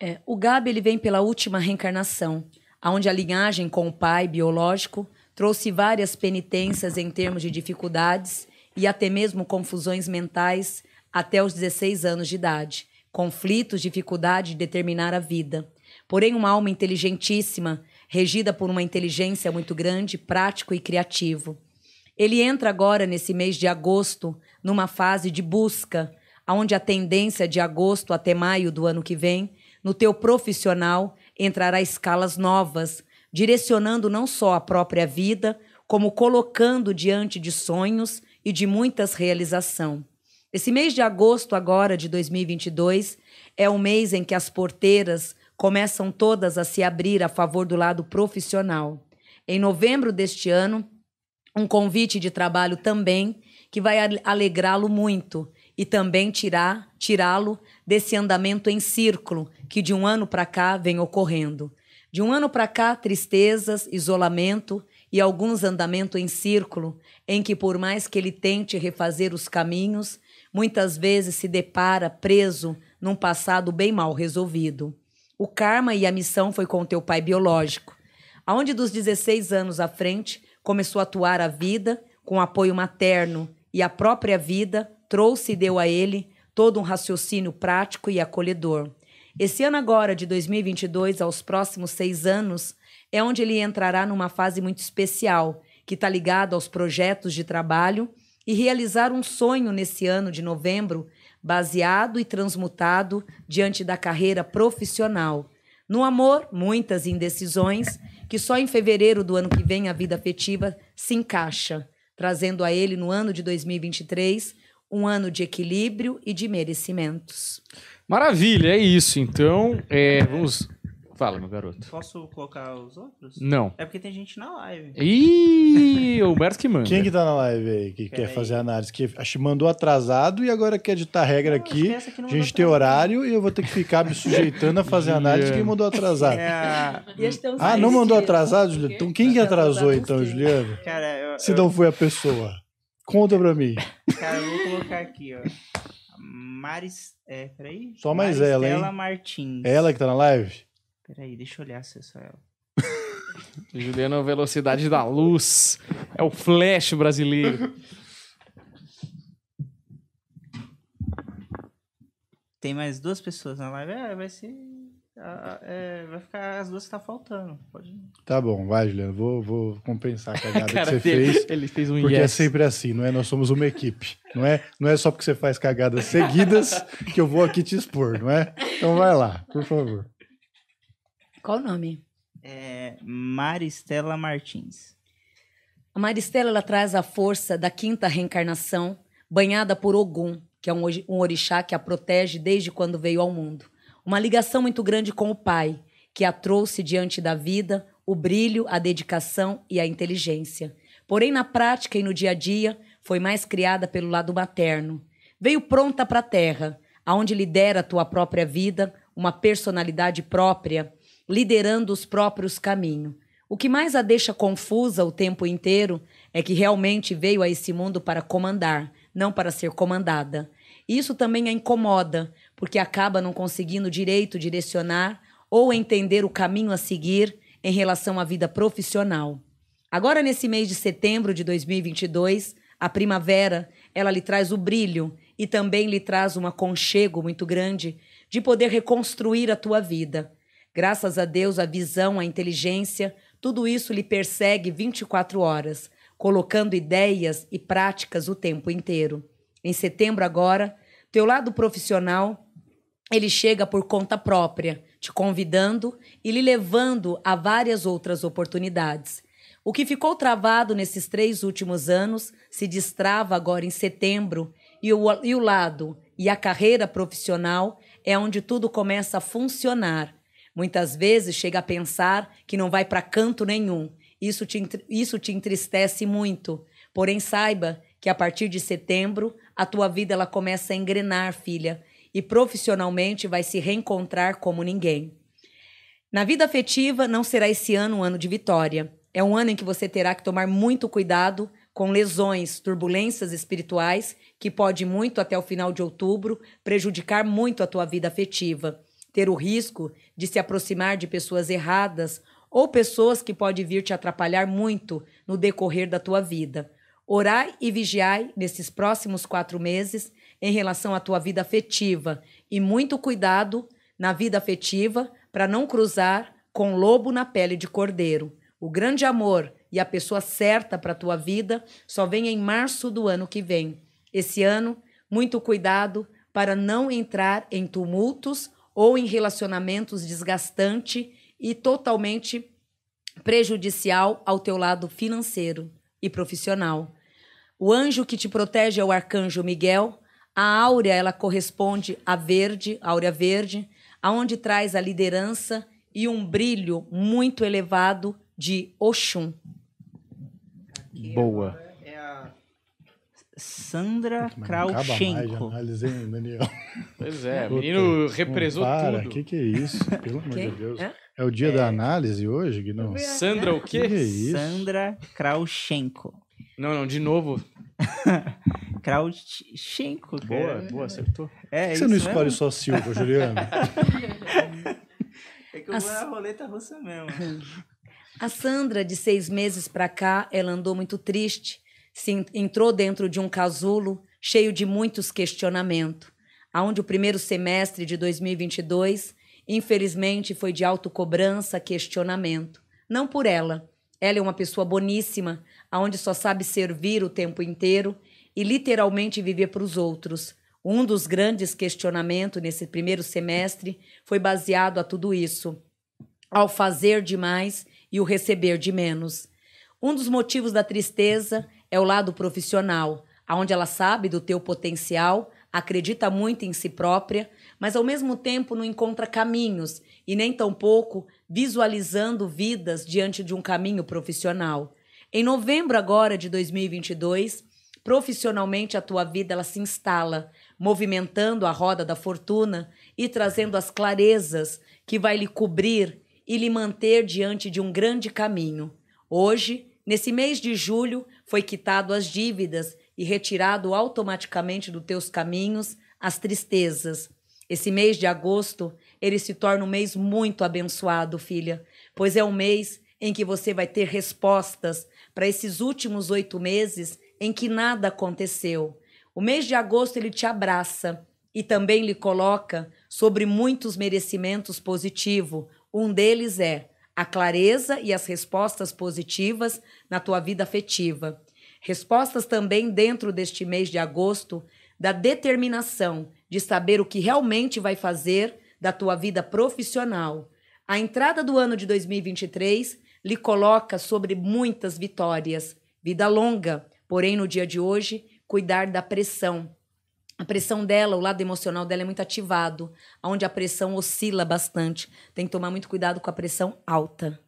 É, o Gabi ele vem pela última reencarnação, aonde a linhagem com o pai biológico trouxe várias penitências em termos de dificuldades e até mesmo confusões mentais até os 16 anos de idade, conflitos, dificuldade de determinar a vida. Porém, uma alma inteligentíssima, regida por uma inteligência muito grande, prático e criativo. Ele entra agora nesse mês de agosto numa fase de busca, onde a tendência de agosto até maio do ano que vem, no teu profissional, entrará escalas novas, direcionando não só a própria vida, como colocando diante de sonhos e de muitas realização. Esse mês de agosto agora de 2022 é o mês em que as porteiras começam todas a se abrir a favor do lado profissional. Em novembro deste ano, um convite de trabalho também que vai alegrá-lo muito e também tirar tirá-lo desse andamento em círculo que de um ano para cá vem ocorrendo. De um ano para cá, tristezas, isolamento e alguns andamentos em círculo em que por mais que ele tente refazer os caminhos, muitas vezes se depara preso num passado bem mal resolvido. O karma e a missão foi com teu pai biológico, aonde dos 16 anos à frente começou a atuar a vida com apoio materno e a própria vida trouxe e deu a ele todo um raciocínio prático e acolhedor. Esse ano agora, de 2022 aos próximos seis anos, é onde ele entrará numa fase muito especial, que está ligado aos projetos de trabalho e realizar um sonho nesse ano de novembro, baseado e transmutado diante da carreira profissional. No amor, muitas indecisões, que só em fevereiro do ano que vem a vida afetiva se encaixa, trazendo a ele no ano de 2023 um ano de equilíbrio e de merecimentos. Maravilha, é isso. Então, é, vamos. Fala, meu garoto. Posso colocar os outros? Não. É porque tem gente na live. Ih, o Humberto que manda. Quem que tá na live aí que Pera quer aí. fazer análise? Que acho que mandou atrasado e agora quer editar regra Não, aqui. A gente tem horário e eu vou ter que ficar me sujeitando a fazer análise de quem mandou atrasado. É a- Ah, não mandou atrasado, Juliano? Então quem que atrasou então? Juliano? Cara, eu, Se eu- não foi a pessoa. Conta pra mim. cara, eu vou colocar aqui, ó. Maris. É, peraí. Só mais ela, hein? Maristela Martins. É ela que tá na live? Peraí, deixa eu olhar se é só ela. Juliano, a velocidade da luz. É o flash brasileiro. Tem mais duas pessoas na live. É, vai ser. é, vai ficar as duas que tá faltando. Pode. Tá bom, vai, Juliano. Vou, vou compensar a cagada que Cara você dele, fez. ele fez um Porque é yes. sempre assim, não é? Nós somos uma equipe. Não é, não é só porque você faz cagadas seguidas que eu vou aqui te expor, não é? Então vai lá, por favor. Qual o nome? É, Maristela Martins. A Maristela ela traz a força da quinta reencarnação, banhada por Ogum, que é um, ori- um orixá que a protege desde quando veio ao mundo. Uma ligação muito grande com o pai, que a trouxe diante da vida, o brilho, a dedicação e a inteligência. Porém, na prática e no dia a dia, foi mais criada pelo lado materno. Veio pronta para a terra, aonde lidera a tua própria vida, uma personalidade própria, liderando os próprios caminhos. O que mais a deixa confusa o tempo inteiro é que realmente veio a esse mundo para comandar, não para ser comandada. Isso também a incomoda, porque acaba não conseguindo direito direcionar ou entender o caminho a seguir em relação à vida profissional. Agora, nesse mês de setembro de 2022, a primavera, ela lhe traz o brilho e também lhe traz um aconchego muito grande de poder reconstruir a tua vida. Graças a Deus, a visão, a inteligência, tudo isso lhe persegue 24 horas, colocando ideias e práticas o tempo inteiro. Em setembro agora, teu lado profissional, ele chega por conta própria, te convidando e lhe levando a várias outras oportunidades. O que ficou travado nesses três últimos anos se destrava agora em setembro, e o, e o lado e a carreira profissional é onde tudo começa a funcionar. Muitas vezes chega a pensar que não vai para canto nenhum. Isso te, isso te entristece muito. Porém, saiba que a partir de setembro a tua vida ela começa a engrenar, filha, e profissionalmente vai se reencontrar como ninguém. Na vida afetiva, não será esse ano um ano de vitória. É um ano em que você terá que tomar muito cuidado com lesões, turbulências espirituais, que pode muito até o final de outubro prejudicar muito a tua vida afetiva. Ter o risco de se aproximar de pessoas erradas ou pessoas que podem vir te atrapalhar muito no decorrer da tua vida. Orai e vigiai nesses próximos quatro meses em relação à tua vida afetiva e muito cuidado na vida afetiva para não cruzar com lobo na pele de cordeiro. O grande amor e a pessoa certa para a tua vida só vem em março do ano que vem. Esse ano, muito cuidado para não entrar em tumultos ou em relacionamentos desgastantes e totalmente prejudicial ao teu lado financeiro e profissional. O anjo que te protege é o arcanjo Miguel. A áurea, ela corresponde a verde, áurea verde, aonde traz a liderança e um brilho muito elevado de Oxum. Boa. É Sandra não Krauchenko. análise, hein, Daniel? Pois é, Puta, menino não represou para, tudo. que que é isso? Pelo amor de Deus. Hã? É o dia da análise hoje, Guinão? Sandra, o Que quê? que é isso? Sandra Krauchenko. Não, não, de novo. Krauchenko. cara. Boa, boa, acertou. É, Por que isso você não escolhe mesmo? só Silva, Juliano? É que eu vou na roleta russa mesmo. A Sandra, de seis meses para cá, ela andou muito triste, se en- entrou dentro de um casulo cheio de muitos questionamentos, aonde o primeiro semestre de 2022, infelizmente, foi de autocobrança, questionamento. Não por ela. Ela é uma pessoa boníssima, aonde só sabe servir o tempo inteiro e literalmente viver para os outros. Um dos grandes questionamentos nesse primeiro semestre foi baseado a tudo isso ao fazer demais e o receber de menos. Um dos motivos da tristeza é o lado profissional, aonde ela sabe do teu potencial, acredita muito em si própria, mas ao mesmo tempo não encontra caminhos e nem tampouco visualizando vidas diante de um caminho profissional. Em novembro agora de 2022, profissionalmente a tua vida ela se instala, movimentando a roda da fortuna e trazendo as clarezas que vai lhe cobrir e lhe manter diante de um grande caminho. Hoje, nesse mês de julho, foi quitado as dívidas e retirado automaticamente dos teus caminhos as tristezas. Esse mês de agosto, ele se torna um mês muito abençoado, filha, pois é um mês em que você vai ter respostas para esses últimos oito meses em que nada aconteceu. O mês de agosto ele te abraça e também lhe coloca sobre muitos merecimentos positivos. Um deles é a clareza e as respostas positivas na tua vida afetiva. Respostas também dentro deste mês de agosto da determinação de saber o que realmente vai fazer da tua vida profissional. A entrada do ano de 2023 lhe coloca sobre muitas vitórias. Vida longa, porém no dia de hoje, cuidar da pressão. A pressão dela, o lado emocional dela é muito ativado, onde a pressão oscila bastante. Tem que tomar muito cuidado com a pressão alta.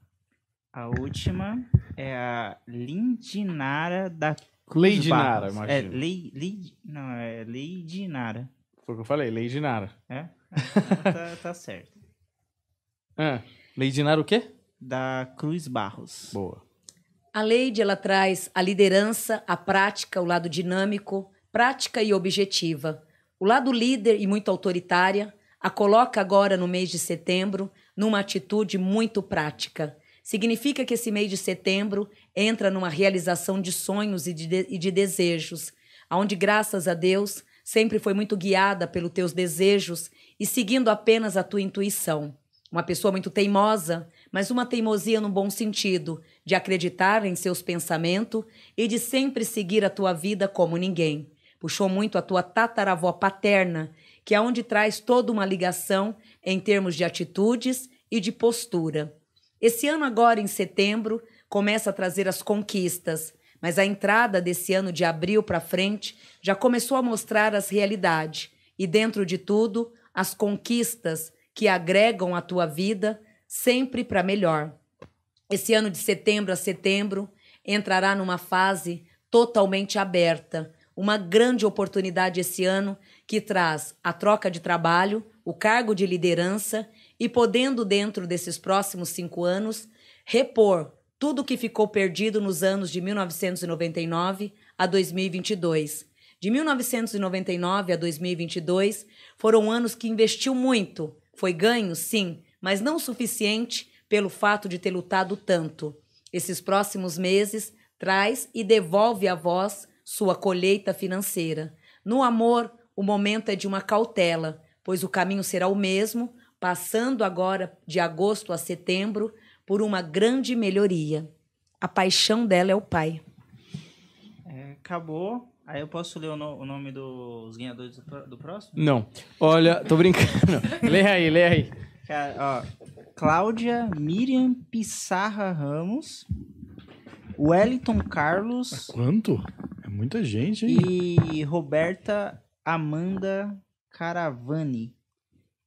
A última é a Lindinara da Lady Barros. Nara, É, imagina. Lei, Lei, não, é Lady Nara. Foi o que eu falei, Lady Nara. É? Ah, tá, tá certo. Ah, Lady Nara o quê? Da Cruz Barros. Boa. A Leide ela traz a liderança, a prática, o lado dinâmico, prática e objetiva. O lado líder e muito autoritária a coloca agora no mês de setembro numa atitude muito prática. Significa que esse mês de setembro entra numa realização de sonhos e de, de- e de desejos, onde, graças a Deus, sempre foi muito guiada pelos teus desejos e seguindo apenas a tua intuição. Uma pessoa muito teimosa, mas uma teimosia no bom sentido, de acreditar em seus pensamentos e de sempre seguir a tua vida como ninguém. Puxou muito a tua tataravó paterna, que é onde traz toda uma ligação em termos de atitudes e de postura. Esse ano agora, em setembro, começa a trazer as conquistas, mas a entrada desse ano de abril para frente já começou a mostrar as realidades e dentro de tudo, as conquistas que agregam a tua vida sempre para melhor. Esse ano de setembro a setembro entrará numa fase totalmente aberta, uma grande oportunidade esse ano que traz a troca de trabalho, o cargo de liderança e podendo, dentro desses próximos cinco anos, repor tudo que ficou perdido nos anos de 1999 a 2022. De 1999 a 2022 foram anos que investiu muito. Foi ganho, sim, mas não o suficiente pelo fato de ter lutado tanto. Esses próximos meses traz e devolve a vós sua colheita financeira. No amor, o momento é de uma cautela, pois o caminho será o mesmo, passando agora de agosto a setembro por uma grande melhoria. A paixão dela é o pai. É, acabou. Aí eu posso ler o, no- o nome dos ganhadores do, do próximo? Não. Olha, tô brincando. lê aí, lê aí. Cara, ó, Cláudia Miriam Pissarra Ramos, Wellington Carlos Quanto? Muita gente, hein? e Roberta Amanda Caravani.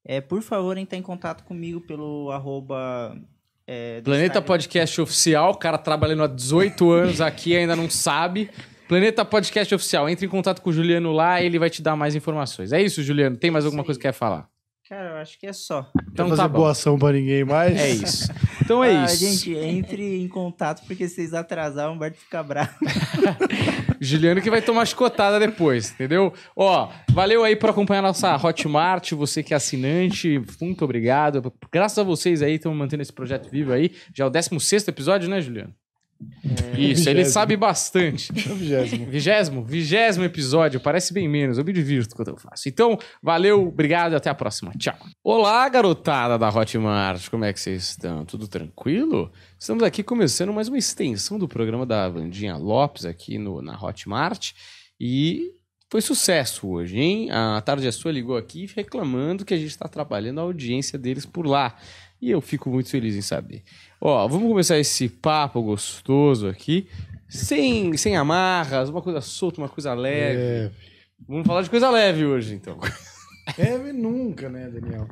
É, por favor, entrar em contato comigo pelo arroba... é, Planeta Instagram. Podcast Oficial, o cara trabalhando há 18 anos aqui ainda não sabe. Planeta Podcast Oficial, entre em contato com o Juliano lá, ele vai te dar mais informações. É isso, Juliano? Tem mais alguma Sim. coisa que quer falar? Cara, eu acho que é só. Então Não fazer tá bom. boa ação pra ninguém mais. É isso. Então é Ah, isso. Gente, entre em contato, porque se vocês atrasar, o Humberto fica bravo. Juliano que vai tomar chicotada depois, entendeu? Ó, valeu aí por acompanhar nossa Hotmart, você que é assinante, muito obrigado. Graças a vocês aí, estamos mantendo esse projeto vivo aí. Já é o 16 episódio, né, Juliano? Isso, ele Vigésimo. sabe bastante. É vigésimo. Vigésimo, vigésimo episódio, parece bem menos, eu me divirto quando eu faço. Então, valeu, obrigado e até a próxima. Tchau. Olá, garotada da Hotmart, como é que vocês estão? Tudo tranquilo? Estamos aqui começando mais uma extensão do programa da Vandinha Lopes aqui no, na Hotmart e foi sucesso hoje, hein? A Tarde é Sua ligou aqui reclamando que a gente está atrapalhando a audiência deles por lá. E eu fico muito feliz em saber. Ó, vamos começar esse papo gostoso aqui, sem, sem amarras, uma coisa solta, uma coisa leve. É, Vamos falar de coisa leve hoje, então. é nunca, né, Daniel?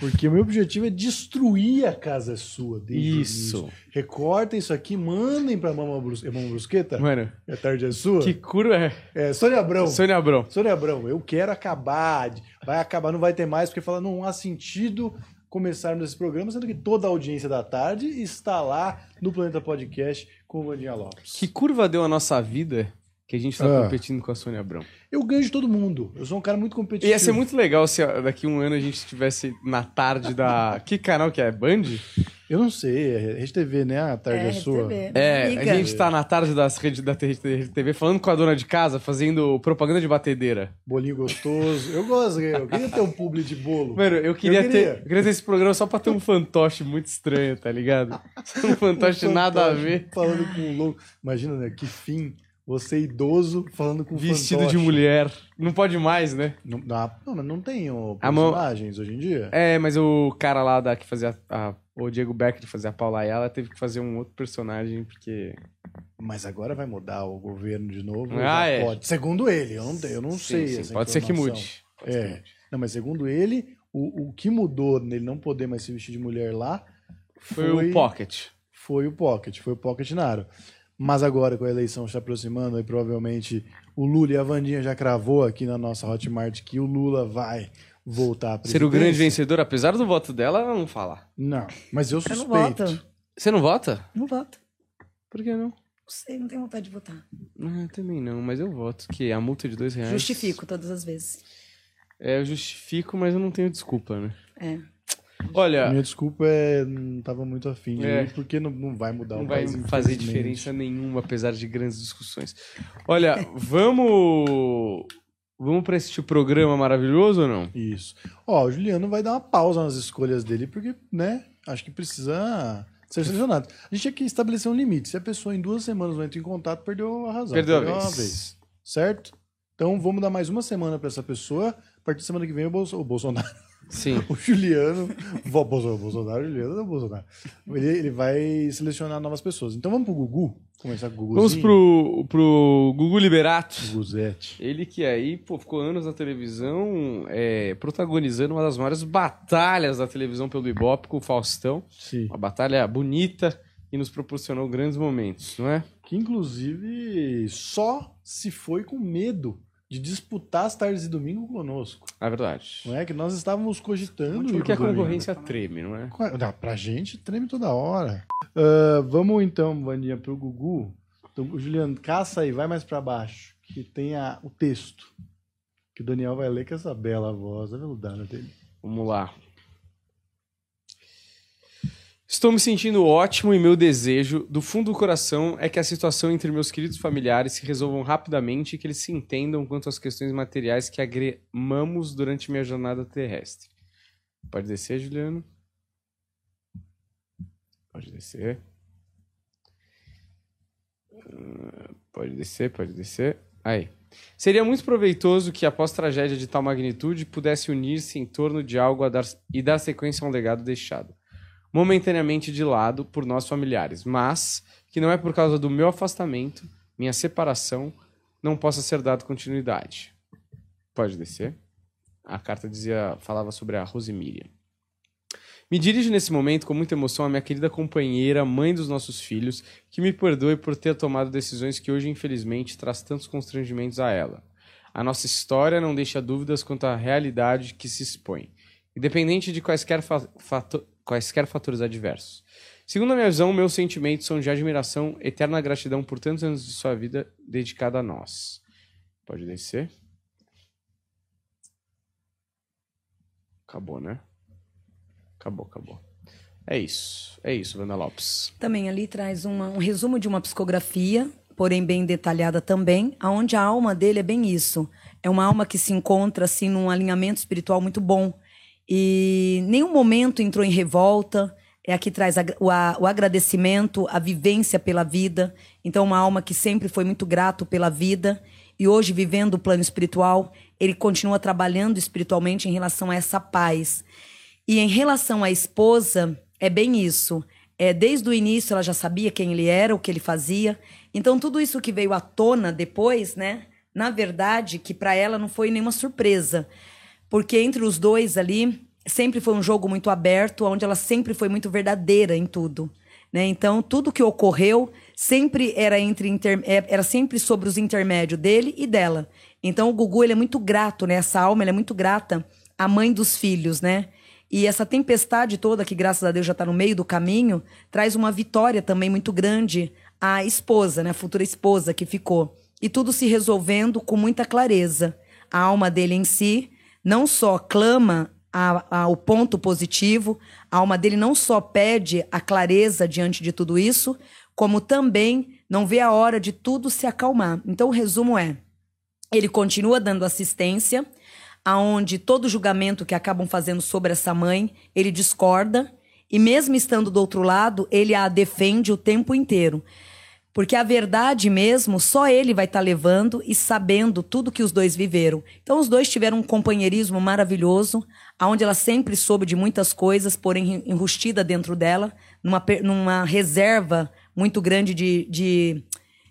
Porque o meu objetivo é destruir a casa é sua. Isso. Recortem isso aqui, mandem pra Mama, Brus... é Mama Brusqueta. Mano, A tarde é sua. que curo é. É, Sônia Abrão. Sônia Abrão. Sônia Abrão, eu quero acabar. de- Vai acabar, não vai ter mais, porque fala, não há sentido começarmos esse programa, sendo que toda a audiência da tarde está lá no Planeta Podcast com o Vandinha Lopes. Que curva deu a nossa vida que a gente tá Ah. competindo com a Sônia Abrão? Eu ganho de todo mundo. Eu sou um cara muito competitivo. Ia ser muito legal se daqui um ano a gente estivesse na tarde da. Que canal que é? Band? Eu não sei, é Rede TV, né? A tarde é, É, sua. RedeTV. É, Amiga. a gente tá na tarde das redes da TV falando com a dona de casa, fazendo propaganda de batedeira. Bolinho gostoso. Eu gosto, eu queria ter um publi de bolo. Mano, eu queria, Eu queria. ter. Eu queria ter esse programa só pra ter um fantoche muito estranho, tá ligado? Um fantoche Um nada a fantoche ver. Falando com um louco. Imagina, né? Que fim. Você idoso falando com um Vestido fantoche. de mulher. Não pode mais, né? Não, não, mas não tem ó, A mão- personagens hoje em dia? É, mas o cara lá da, que fazia. A, o Diego Becker que fazia a Paula Ayala teve que fazer um outro personagem, porque. Mas agora vai mudar o governo de novo. Ah, é. Pode. Segundo ele, eu não, eu não Sim, sei. sim, pode ser que mude. Pode ser que É. mude. Não, mas segundo ele, o, o que mudou nele não poder mais se vestir de mulher lá Foi, o Pocket. foi o Pocket, foi o Pocket Naro. Mas agora, com a eleição se aproximando, aí provavelmente o Lula e a Vandinha já cravou aqui na nossa Hotmart que o Lula vai voltar a Ser o grande presidência. vencedor, apesar do voto dela, ela não fala. Não, mas eu Eu suspeito. não voto. Você não vota? Não voto. Por que não? Não sei, não tenho vontade de votar. Ah, também não, mas eu voto. Que a multa de dois reais. Justifico todas as vezes. É, eu justifico, mas eu não tenho desculpa, né? É. Olha, Minha desculpa é não tava muito afim de É. ir, porque não, não vai mudar não o vai país, fazer infelizmente. diferença nenhuma, apesar de grandes discussões. Olha, vamos. Vamos pra este programa maravilhoso ou não? Isso. Ó, o Juliano vai dar uma pausa nas escolhas dele, porque, né, acho que precisa ser selecionado. A gente tinha que estabelecer um limite. Se a pessoa em duas semanas não entra em contato, perdeu a razão. Perdeu a uma vez. Certo? Então vamos dar mais uma semana pra essa pessoa. A partir da semana que vem o, Bolso- o Bolsonaro, Sim. o Juliano, o Bolsonaro, o Bolsonaro, o Juliano, é o Bolsonaro. Ele, ele vai selecionar novas pessoas. Então vamos pro Gugu, começar com o Guguzinho. Vamos pro, pro Gugu Liberato. Guzete. Ele que aí, pô, ficou anos na televisão, é, protagonizando uma das maiores batalhas da televisão pelo Ibope com o Faustão. Sim. Uma batalha bonita e nos proporcionou grandes momentos, não é? que inclusive só se foi com medo de disputar as tardes e domingo conosco. É verdade. Não é que nós estávamos cogitando. Porque a pro domingo. concorrência treme, não é? Não, pra gente treme toda hora. Ah, vamos então, Vandinha, pro Gugu. Então, Juliano, caça aí, vai mais pra baixo, que tem a- o texto. Que o Daniel vai ler com essa bela voz, a veludada dele. Vamos lá. Estou me sentindo ótimo e meu desejo, do fundo do coração, é que a situação entre meus queridos familiares se resolvam rapidamente e que eles se entendam quanto às questões materiais que agremamos durante minha jornada terrestre. Pode descer, Juliano? Pode descer. Ah, Pode descer, pode descer. Aí. Seria muito proveitoso que, após tragédia de tal magnitude, pudesse unir-se em torno de algo dar, e dar sequência a um legado deixado, momentaneamente de lado por nossos familiares, mas que não é por causa do meu afastamento, minha separação, não possa ser dado continuidade. Pode descer. A carta dizia, falava sobre a Rosemiriam. Me dirijo nesse momento com muita emoção à minha querida companheira, mãe dos nossos filhos, que me perdoe por ter tomado decisões que hoje, infelizmente, traz tantos constrangimentos a ela. A nossa história não deixa dúvidas quanto à realidade que se expõe, independente de quaisquer, fa fato quaisquer fatores adversos. Segundo a minha visão, meus sentimentos são de admiração, eterna gratidão por tantos anos de sua vida dedicada a nós. Pode descer. Acabou, né? Acabou, acabou. É isso. É isso, Wanda Lopes. Também ali traz uma- um resumo de uma psicografia, porém bem detalhada também, aonde a alma dele é bem isso. É uma alma que se encontra assim num alinhamento espiritual muito bom e nenhum momento entrou em revolta. É aqui traz o, a- o agradecimento, a vivência pela vida. Então uma alma que sempre foi muito grato pela vida e hoje vivendo o plano espiritual, ele continua trabalhando espiritualmente em relação a essa paz. E em relação à esposa, é bem isso. É, desde o início ela já sabia quem ele era, o que ele fazia. Então tudo isso que veio à tona depois, né? Na verdade, que para ela não foi nenhuma surpresa, porque entre os dois ali sempre foi um jogo muito aberto, onde ela sempre foi muito verdadeira em tudo. Né? Então, tudo que ocorreu sempre era entre inter... é- era sempre sobre os intermédios dele e dela. Então, o Gugu ele é muito grato, né? Essa alma é muito grata à mãe dos filhos, né? E essa tempestade toda, que graças a Deus já está no meio do caminho, traz uma vitória também muito grande à esposa, né? A futura esposa que ficou. E tudo se resolvendo com muita clareza. A alma dele em si não só clama a- a- o ponto positivo. A alma dele não só pede a clareza diante de tudo isso, como também não vê a hora de tudo se acalmar. Então, o resumo é: ele continua dando assistência, aonde todo julgamento que acabam fazendo sobre essa mãe, ele discorda, e mesmo estando do outro lado, ele a defende o tempo inteiro. Porque a verdade mesmo, só ele vai estar levando e sabendo tudo que os dois viveram. Então, os dois tiveram um companheirismo maravilhoso, aonde ela sempre soube de muitas coisas, porém enrustida dentro dela, numa, numa reserva muito grande de, de,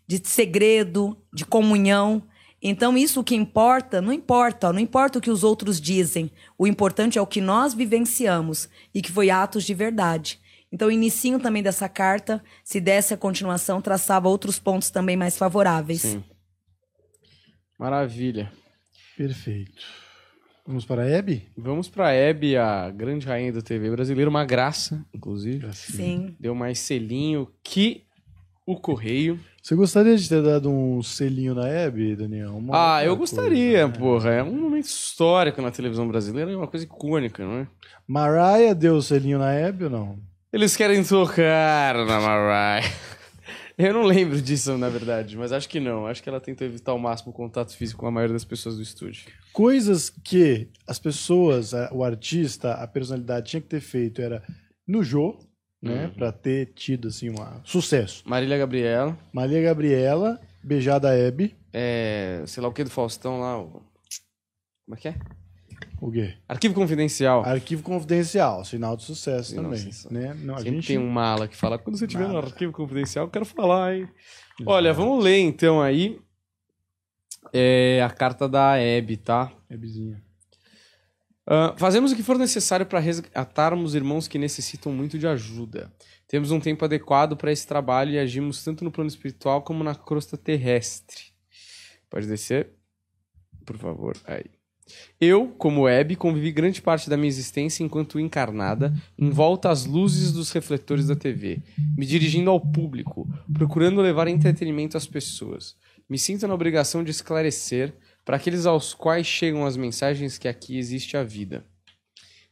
de segredo, de comunhão. Então, isso que importa, não importa, não importa o que os outros dizem. O importante é o que nós vivenciamos e que foi atos de verdade. Então, o inicinho também dessa carta, se desse a continuação, traçava outros pontos também mais favoráveis. Sim. Maravilha. Perfeito. Vamos para a Hebe? Vamos pra Hebe, a grande rainha da TV brasileira, uma graça, inclusive. Sim. Deu mais selinho que o correio. Você gostaria de ter dado um selinho na Hebe, Daniel? Uma ah, eu gostaria, coisa, né? porra. É um momento histórico na televisão brasileira, é uma coisa icônica, não é? Mariah deu selinho na Hebe ou não? Eles querem tocar na Mariah. Eu não lembro disso, na verdade, mas acho que não. Acho que ela tentou evitar ao máximo o contato físico com a maioria das pessoas do estúdio. Coisas que as pessoas, o artista, a personalidade tinha que ter feito era no Jô, né? Uhum. Pra ter tido, assim, um sucesso. Marília Gabriela, Maria Gabriela, beijada a Hebe. é, sei lá o que do Faustão lá. o- Como é que é? O quê? Arquivo Confidencial. Arquivo confidencial, sinal de sucesso Sim, também. nossa, Né? Não, a Sempre gente... tem um mala que fala, quando você tiver no arquivo confidencial, eu quero falar, hein? Olha, vamos ler então aí é, a carta da Hebe, tá? Hebezinha. Ah, fazemos o que for necessário para resgatarmos irmãos que necessitam muito de ajuda. Temos um tempo adequado para esse trabalho e agimos tanto no plano espiritual como na crosta terrestre. Pode descer? Por favor, aí. Eu, como Hebe, convivi grande parte da minha existência enquanto encarnada, em volta às luzes dos refletores da TV, me dirigindo ao público, procurando levar entretenimento às pessoas. Me sinto na obrigação de esclarecer para aqueles aos quais chegam as mensagens que aqui existe a vida.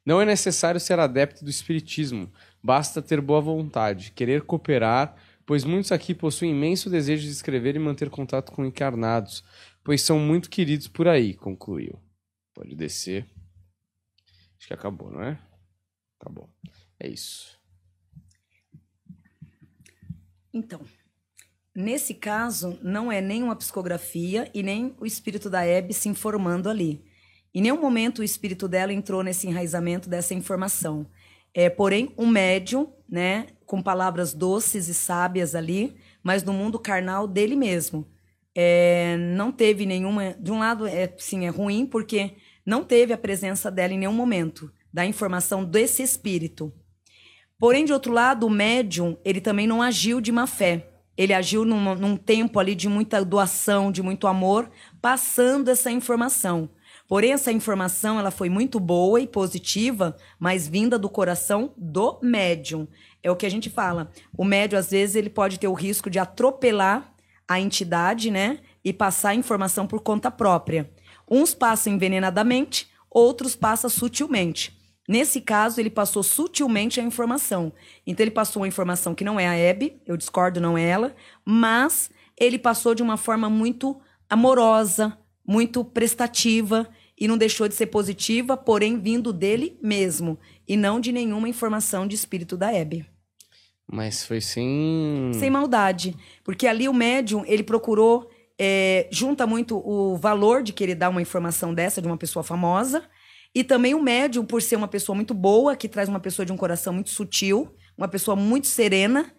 Não é necessário ser adepto do espiritismo, basta ter boa vontade, querer cooperar, pois muitos aqui possuem imenso desejo de escrever e manter contato com encarnados, pois são muito queridos por aí, concluiu. Pode descer. Acho que acabou, não é? Acabou. É isso. Então, nesse caso, não é nem uma psicografia e nem o espírito da Hebe se informando ali. Em nenhum momento o espírito dela entrou nesse enraizamento dessa informação. É, porém, um médium, né, com palavras doces e sábias ali, mas no mundo carnal dele mesmo. É, não teve nenhuma. De um lado, é, sim, é ruim, porque não teve a presença dela em nenhum momento, da informação desse espírito. Porém, de outro lado, o médium, ele também não agiu de má fé. Ele agiu num, num tempo ali de muita doação, de muito amor, passando essa informação. Porém, essa informação ela foi muito boa e positiva, mas vinda do coração do médium. É o que a gente fala. O médium, às vezes, ele pode ter o risco de atropelar a entidade, né? E passar a informação por conta própria. Uns passam envenenadamente, outros passam sutilmente. Nesse caso, ele passou sutilmente a informação. Então, ele passou uma informação que não é a Hebe, eu discordo, não é ela, mas ele passou de uma forma muito amorosa, muito prestativa e não deixou de ser positiva, porém vindo dele mesmo e não de nenhuma informação de espírito da Hebe. Mas foi sem. Sem maldade. Porque ali o médium, ele procurou, é, junta muito o valor de querer dar uma informação dessa de uma pessoa famosa, e também o médium, por ser uma pessoa muito boa, que traz uma pessoa de um coração muito sutil, uma pessoa muito serena,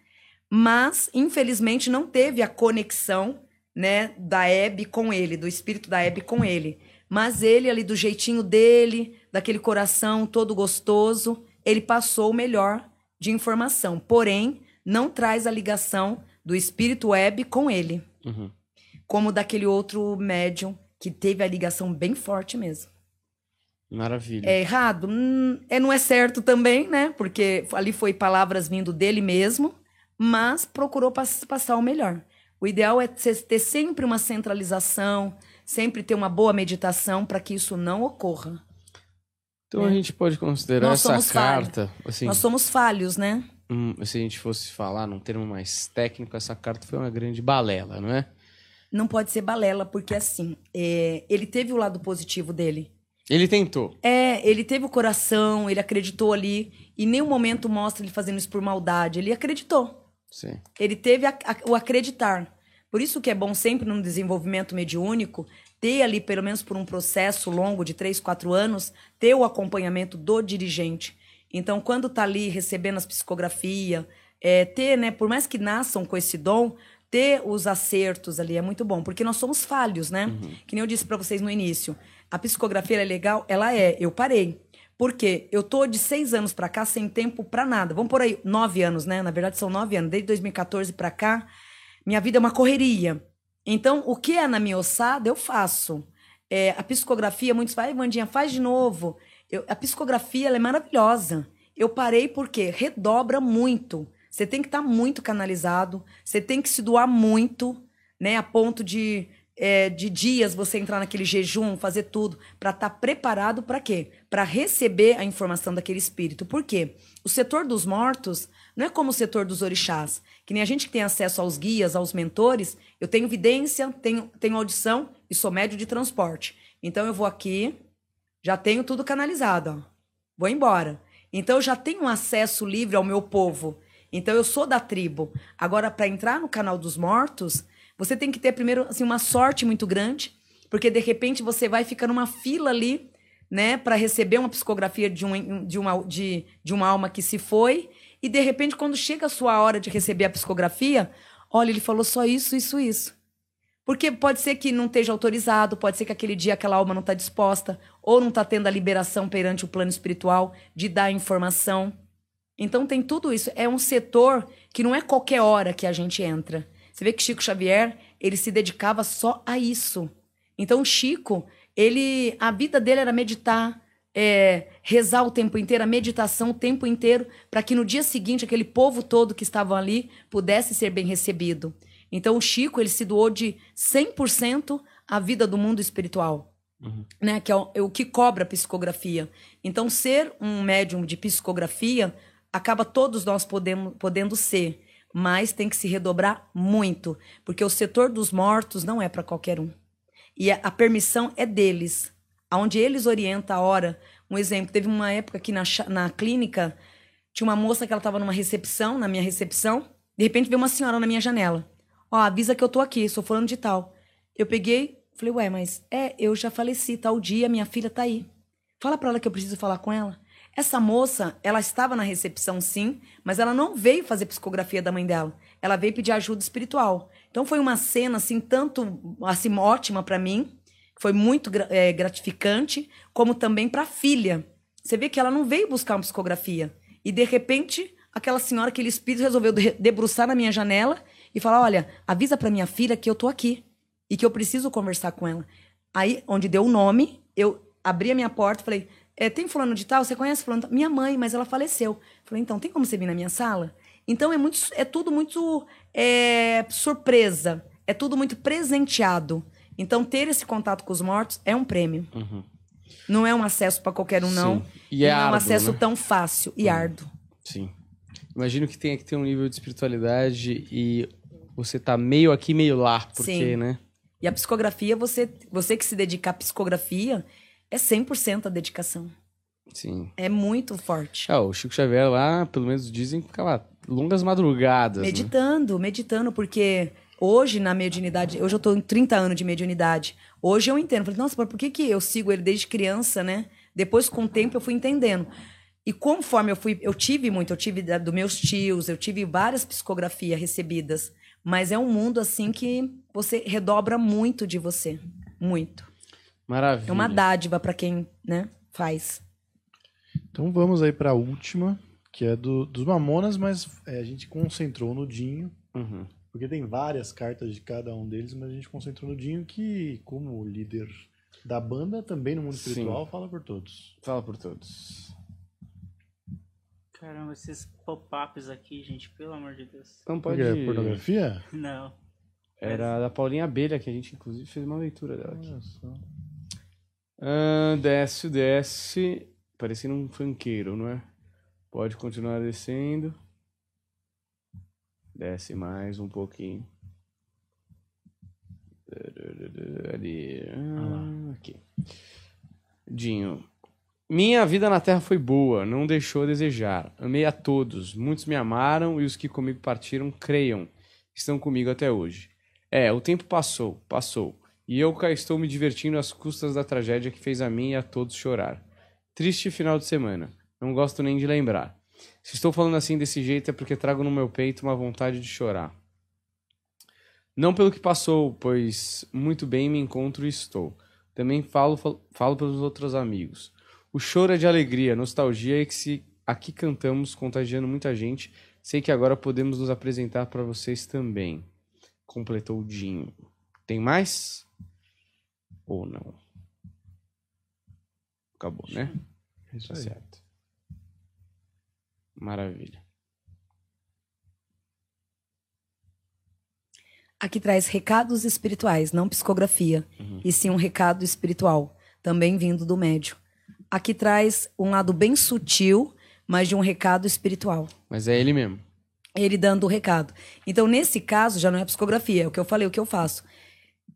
mas, infelizmente, não teve a conexão né, da Hebe com ele, do espírito da Hebe com ele. Mas ele, ali do jeitinho dele, daquele coração todo gostoso, ele passou o melhor de informação. Porém, não traz a ligação do espírito Web com ele. Uhum. Como daquele outro médium que teve a ligação bem forte mesmo. Maravilha. É errado? Hum, é, não é certo também, né? Porque ali foi palavras vindo dele mesmo, mas procurou pass- passar o melhor. O ideal é ter ter sempre uma centralização, sempre ter uma boa meditação para que isso não ocorra. Então a gente pode considerar Nós essa carta, assim, Nós somos falhos, né? hum, se a gente fosse falar num termo mais técnico, essa carta foi uma grande balela, não é? Não pode ser balela, porque assim, é, ele teve o lado positivo dele. Ele tentou. É, ele teve o coração, ele acreditou ali, e em nenhum momento mostra ele fazendo isso por maldade. Ele acreditou. Sim. Ele teve a- a- o acreditar. Por isso que é bom sempre num desenvolvimento mediúnico ter ali, pelo menos por um processo longo de três, quatro anos, ter o acompanhamento do dirigente. Então, quando tá ali recebendo as psicografias, é, ter, né, por mais que nasçam com esse dom, ter os acertos ali é muito bom, porque nós somos falhos, né? Que nem eu disse para vocês no início. A psicografia é legal, ela é. Eu parei. Por quê? Eu tô de seis anos pra cá sem tempo pra nada. Vamos por aí, nove anos, né? Na verdade, são nove anos. Desde 2014 pra cá, minha vida é uma correria. Então, o que é na minha ossada, eu faço. É, a psicografia, muitos falam, "Ai, Vandinha, faz de novo. Eu- a psicografia é maravilhosa. Eu parei porque redobra muito. Você tem que estar muito canalizado, você tem que se doar muito, né? A ponto de, é, de dias você entrar naquele jejum, fazer tudo, para estar preparado para quê? Para receber a informação daquele espírito. Por quê? O setor dos mortos não é como o setor dos orixás. Que nem a gente que tem acesso aos guias, aos mentores, eu tenho vidência, tenho, tenho audição e sou médio de transporte. Então eu vou aqui, já tenho tudo canalizado, ó. Vou embora. Então eu já tenho acesso livre ao meu povo. Então eu sou da tribo. Agora para entrar no canal dos mortos, você tem que ter primeiro assim uma sorte muito grande, porque de repente você vai ficar numa fila ali, né, para receber uma psicografia de um de uma de, de uma alma que se foi, e de repente quando chega a sua hora de receber a psicografia, olha, ele falou só isso, isso, isso. Porque pode ser que não esteja autorizado, pode ser que aquele dia aquela alma não está disposta, ou não está tendo a liberação perante o plano espiritual de dar informação. Então tem tudo isso. É um setor que não é qualquer hora que a gente entra. Você vê que Chico Xavier, ele se dedicava só a isso. Então Chico, ele, a vida dele era meditar, é, rezar o tempo inteiro, a meditação o tempo inteiro, para que no dia seguinte aquele povo todo que estava ali pudesse ser bem recebido. Então o Chico, ele se doou de 100% à vida do mundo espiritual. Né, que é o, é o que cobra a psicografia. Então, ser um médium de psicografia acaba todos nós podemos, podendo ser, mas tem que se redobrar muito, porque o setor dos mortos não é para qualquer um. E a, a permissão é deles, aonde eles orientam a hora. Um exemplo, teve uma época que na, na clínica tinha uma moça que ela estava numa recepção, na minha recepção, de repente veio uma senhora na minha janela. Ó, avisa que eu tô aqui, sou falando de tal. Eu peguei, falei, ué, mas é, eu já faleci tal dia, minha filha tá aí. Fala pra ela que eu preciso falar com ela. Essa moça, ela estava na recepção sim, mas ela não veio fazer psicografia da mãe dela. Ela veio pedir ajuda espiritual. Então foi uma cena assim tanto assim ótima pra mim, foi muito eh, gratificante, como também pra filha. Você vê que ela não veio buscar uma psicografia e de repente aquela senhora, aquele espírito resolveu de- debruçar na minha janela e falar: "Olha, avisa pra minha filha que eu tô aqui e que eu preciso conversar com ela". Aí, onde deu o nome, eu abri a minha porta e falei: é, tem fulano de tal? Você conhece fulano? de tal?" Minha mãe, mas ela faleceu. Falei, então, tem como você vir na minha sala? Então, é, muito, é tudo muito é, surpresa. É tudo muito presenteado. Então, ter esse contato com os mortos é um prêmio. Não é um acesso para qualquer um, não. Sim. E é não é um árduo, acesso né? tão fácil e árduo. Sim. Imagino que tenha que ter um nível de espiritualidade e você tá meio aqui, meio lá, porque, Sim. né? E a psicografia, você, você que se dedica à psicografia, é 100% a dedicação. Sim. É muito forte. Ah, o Chico Xavier lá, pelo menos dizem que ficava longas madrugadas. né? Meditando, meditando, porque hoje na mediunidade, hoje eu tô em 30 anos de mediunidade. Hoje eu entendo. Falei, nossa, mas por que, que eu sigo ele desde criança, né? Depois, com o tempo, eu fui entendendo. E conforme eu fui, eu tive muito, eu tive da, dos meus tios, eu tive várias psicografias recebidas. Mas é um mundo assim que você redobra muito de você. Muito. Maravilha. É uma dádiva para quem, né, faz. Então vamos aí pra última, que é do, dos Mamonas, mas é, a gente concentrou no Dinho, Uhum. Porque tem várias cartas de cada um deles, mas a gente concentrou no Dinho, que, como líder da banda, também no mundo Sim. espiritual, fala por todos. Fala por todos. Caramba, esses pop-ups aqui, gente, pelo amor de Deus. Não pode... quê? Pornografia? Não. Era da Paulinha Abelha, que a gente inclusive fez uma leitura dela aqui. Olha só. Ah, desce, desce. parecendo um funkeiro, não é? Pode continuar descendo. Desce mais um pouquinho. Ali. Ah, aqui. Dinho. Minha vida na Terra foi boa, não deixou a desejar. Amei a todos. Muitos me amaram e os que comigo partiram, creiam, estão comigo até hoje. É, o tempo passou, passou. E eu cá estou me divertindo às custas da tragédia que fez a mim e a todos chorar. Triste final de semana. Não gosto nem de lembrar. Se estou falando assim desse jeito é porque trago no meu peito uma vontade de chorar. Não pelo que passou, pois muito bem me encontro e estou. Também falo, fal- falo pelos outros amigos. O choro é de alegria, nostalgia e que se aqui cantamos, contagiando muita gente, sei que agora podemos nos apresentar para vocês também. Completou o Dinho. Tem mais? Ou não? Acabou, né? É isso Tá certo. Maravilha. Aqui traz recados espirituais, não psicografia, e sim um recado espiritual, também vindo do médio. Aqui traz um lado bem sutil, mas de um recado espiritual. Mas é ele mesmo. Ele dando o recado. Então, nesse caso, já não é psicografia, é o que eu falei, o que eu faço.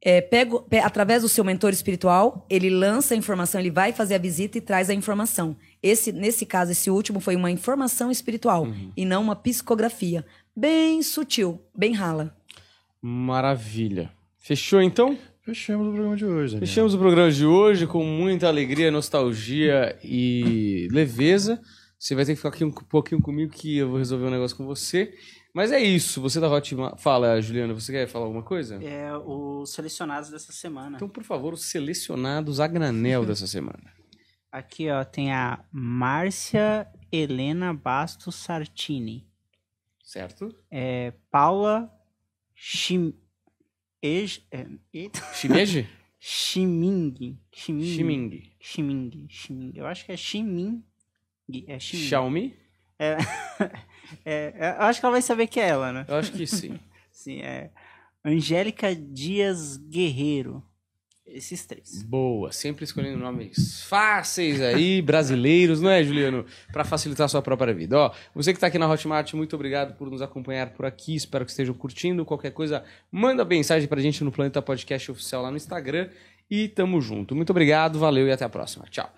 É, pego, pe- através do seu mentor espiritual, ele lança a informação, ele vai fazer a visita e traz a informação. Esse, nesse caso, esse último foi uma informação espiritual e não uma psicografia. Bem sutil, bem rala. Maravilha. Fechou então? Fechamos o programa de hoje, Daniel. Fechamos o programa de hoje com muita alegria, nostalgia e leveza. Você vai ter que ficar aqui um pouquinho comigo que eu vou resolver um negócio com você. Mas é isso. Você da Hotmart... Fala, Juliana, você quer falar alguma coisa? É os selecionados dessa semana. Então, por favor, os selecionados a granel dessa semana. Aqui, ó, tem a Márcia Helena Bastos Sartini. Certo? É, Paula Chim... Ej... É, eita. Shimeji? Chiming. Chiming. Shiming. Chiming. Chiming. Eu acho que é Chiming. É. Xiaomi? É, é, é, eu acho que ela vai saber que é ela, né? Eu acho que sim. Sim, é. Angélica Dias Guerreiro. Esses três. Boa, sempre escolhendo nomes fáceis aí, brasileiros, não é, Juliano? Para facilitar a sua própria vida. Ó, você que está aqui na Hotmart, muito obrigado por nos acompanhar por aqui. Espero que estejam curtindo. Qualquer coisa, manda mensagem pra gente no Planeta Podcast Oficial lá no Instagram. E tamo junto. Muito obrigado, valeu e até a próxima. Tchau.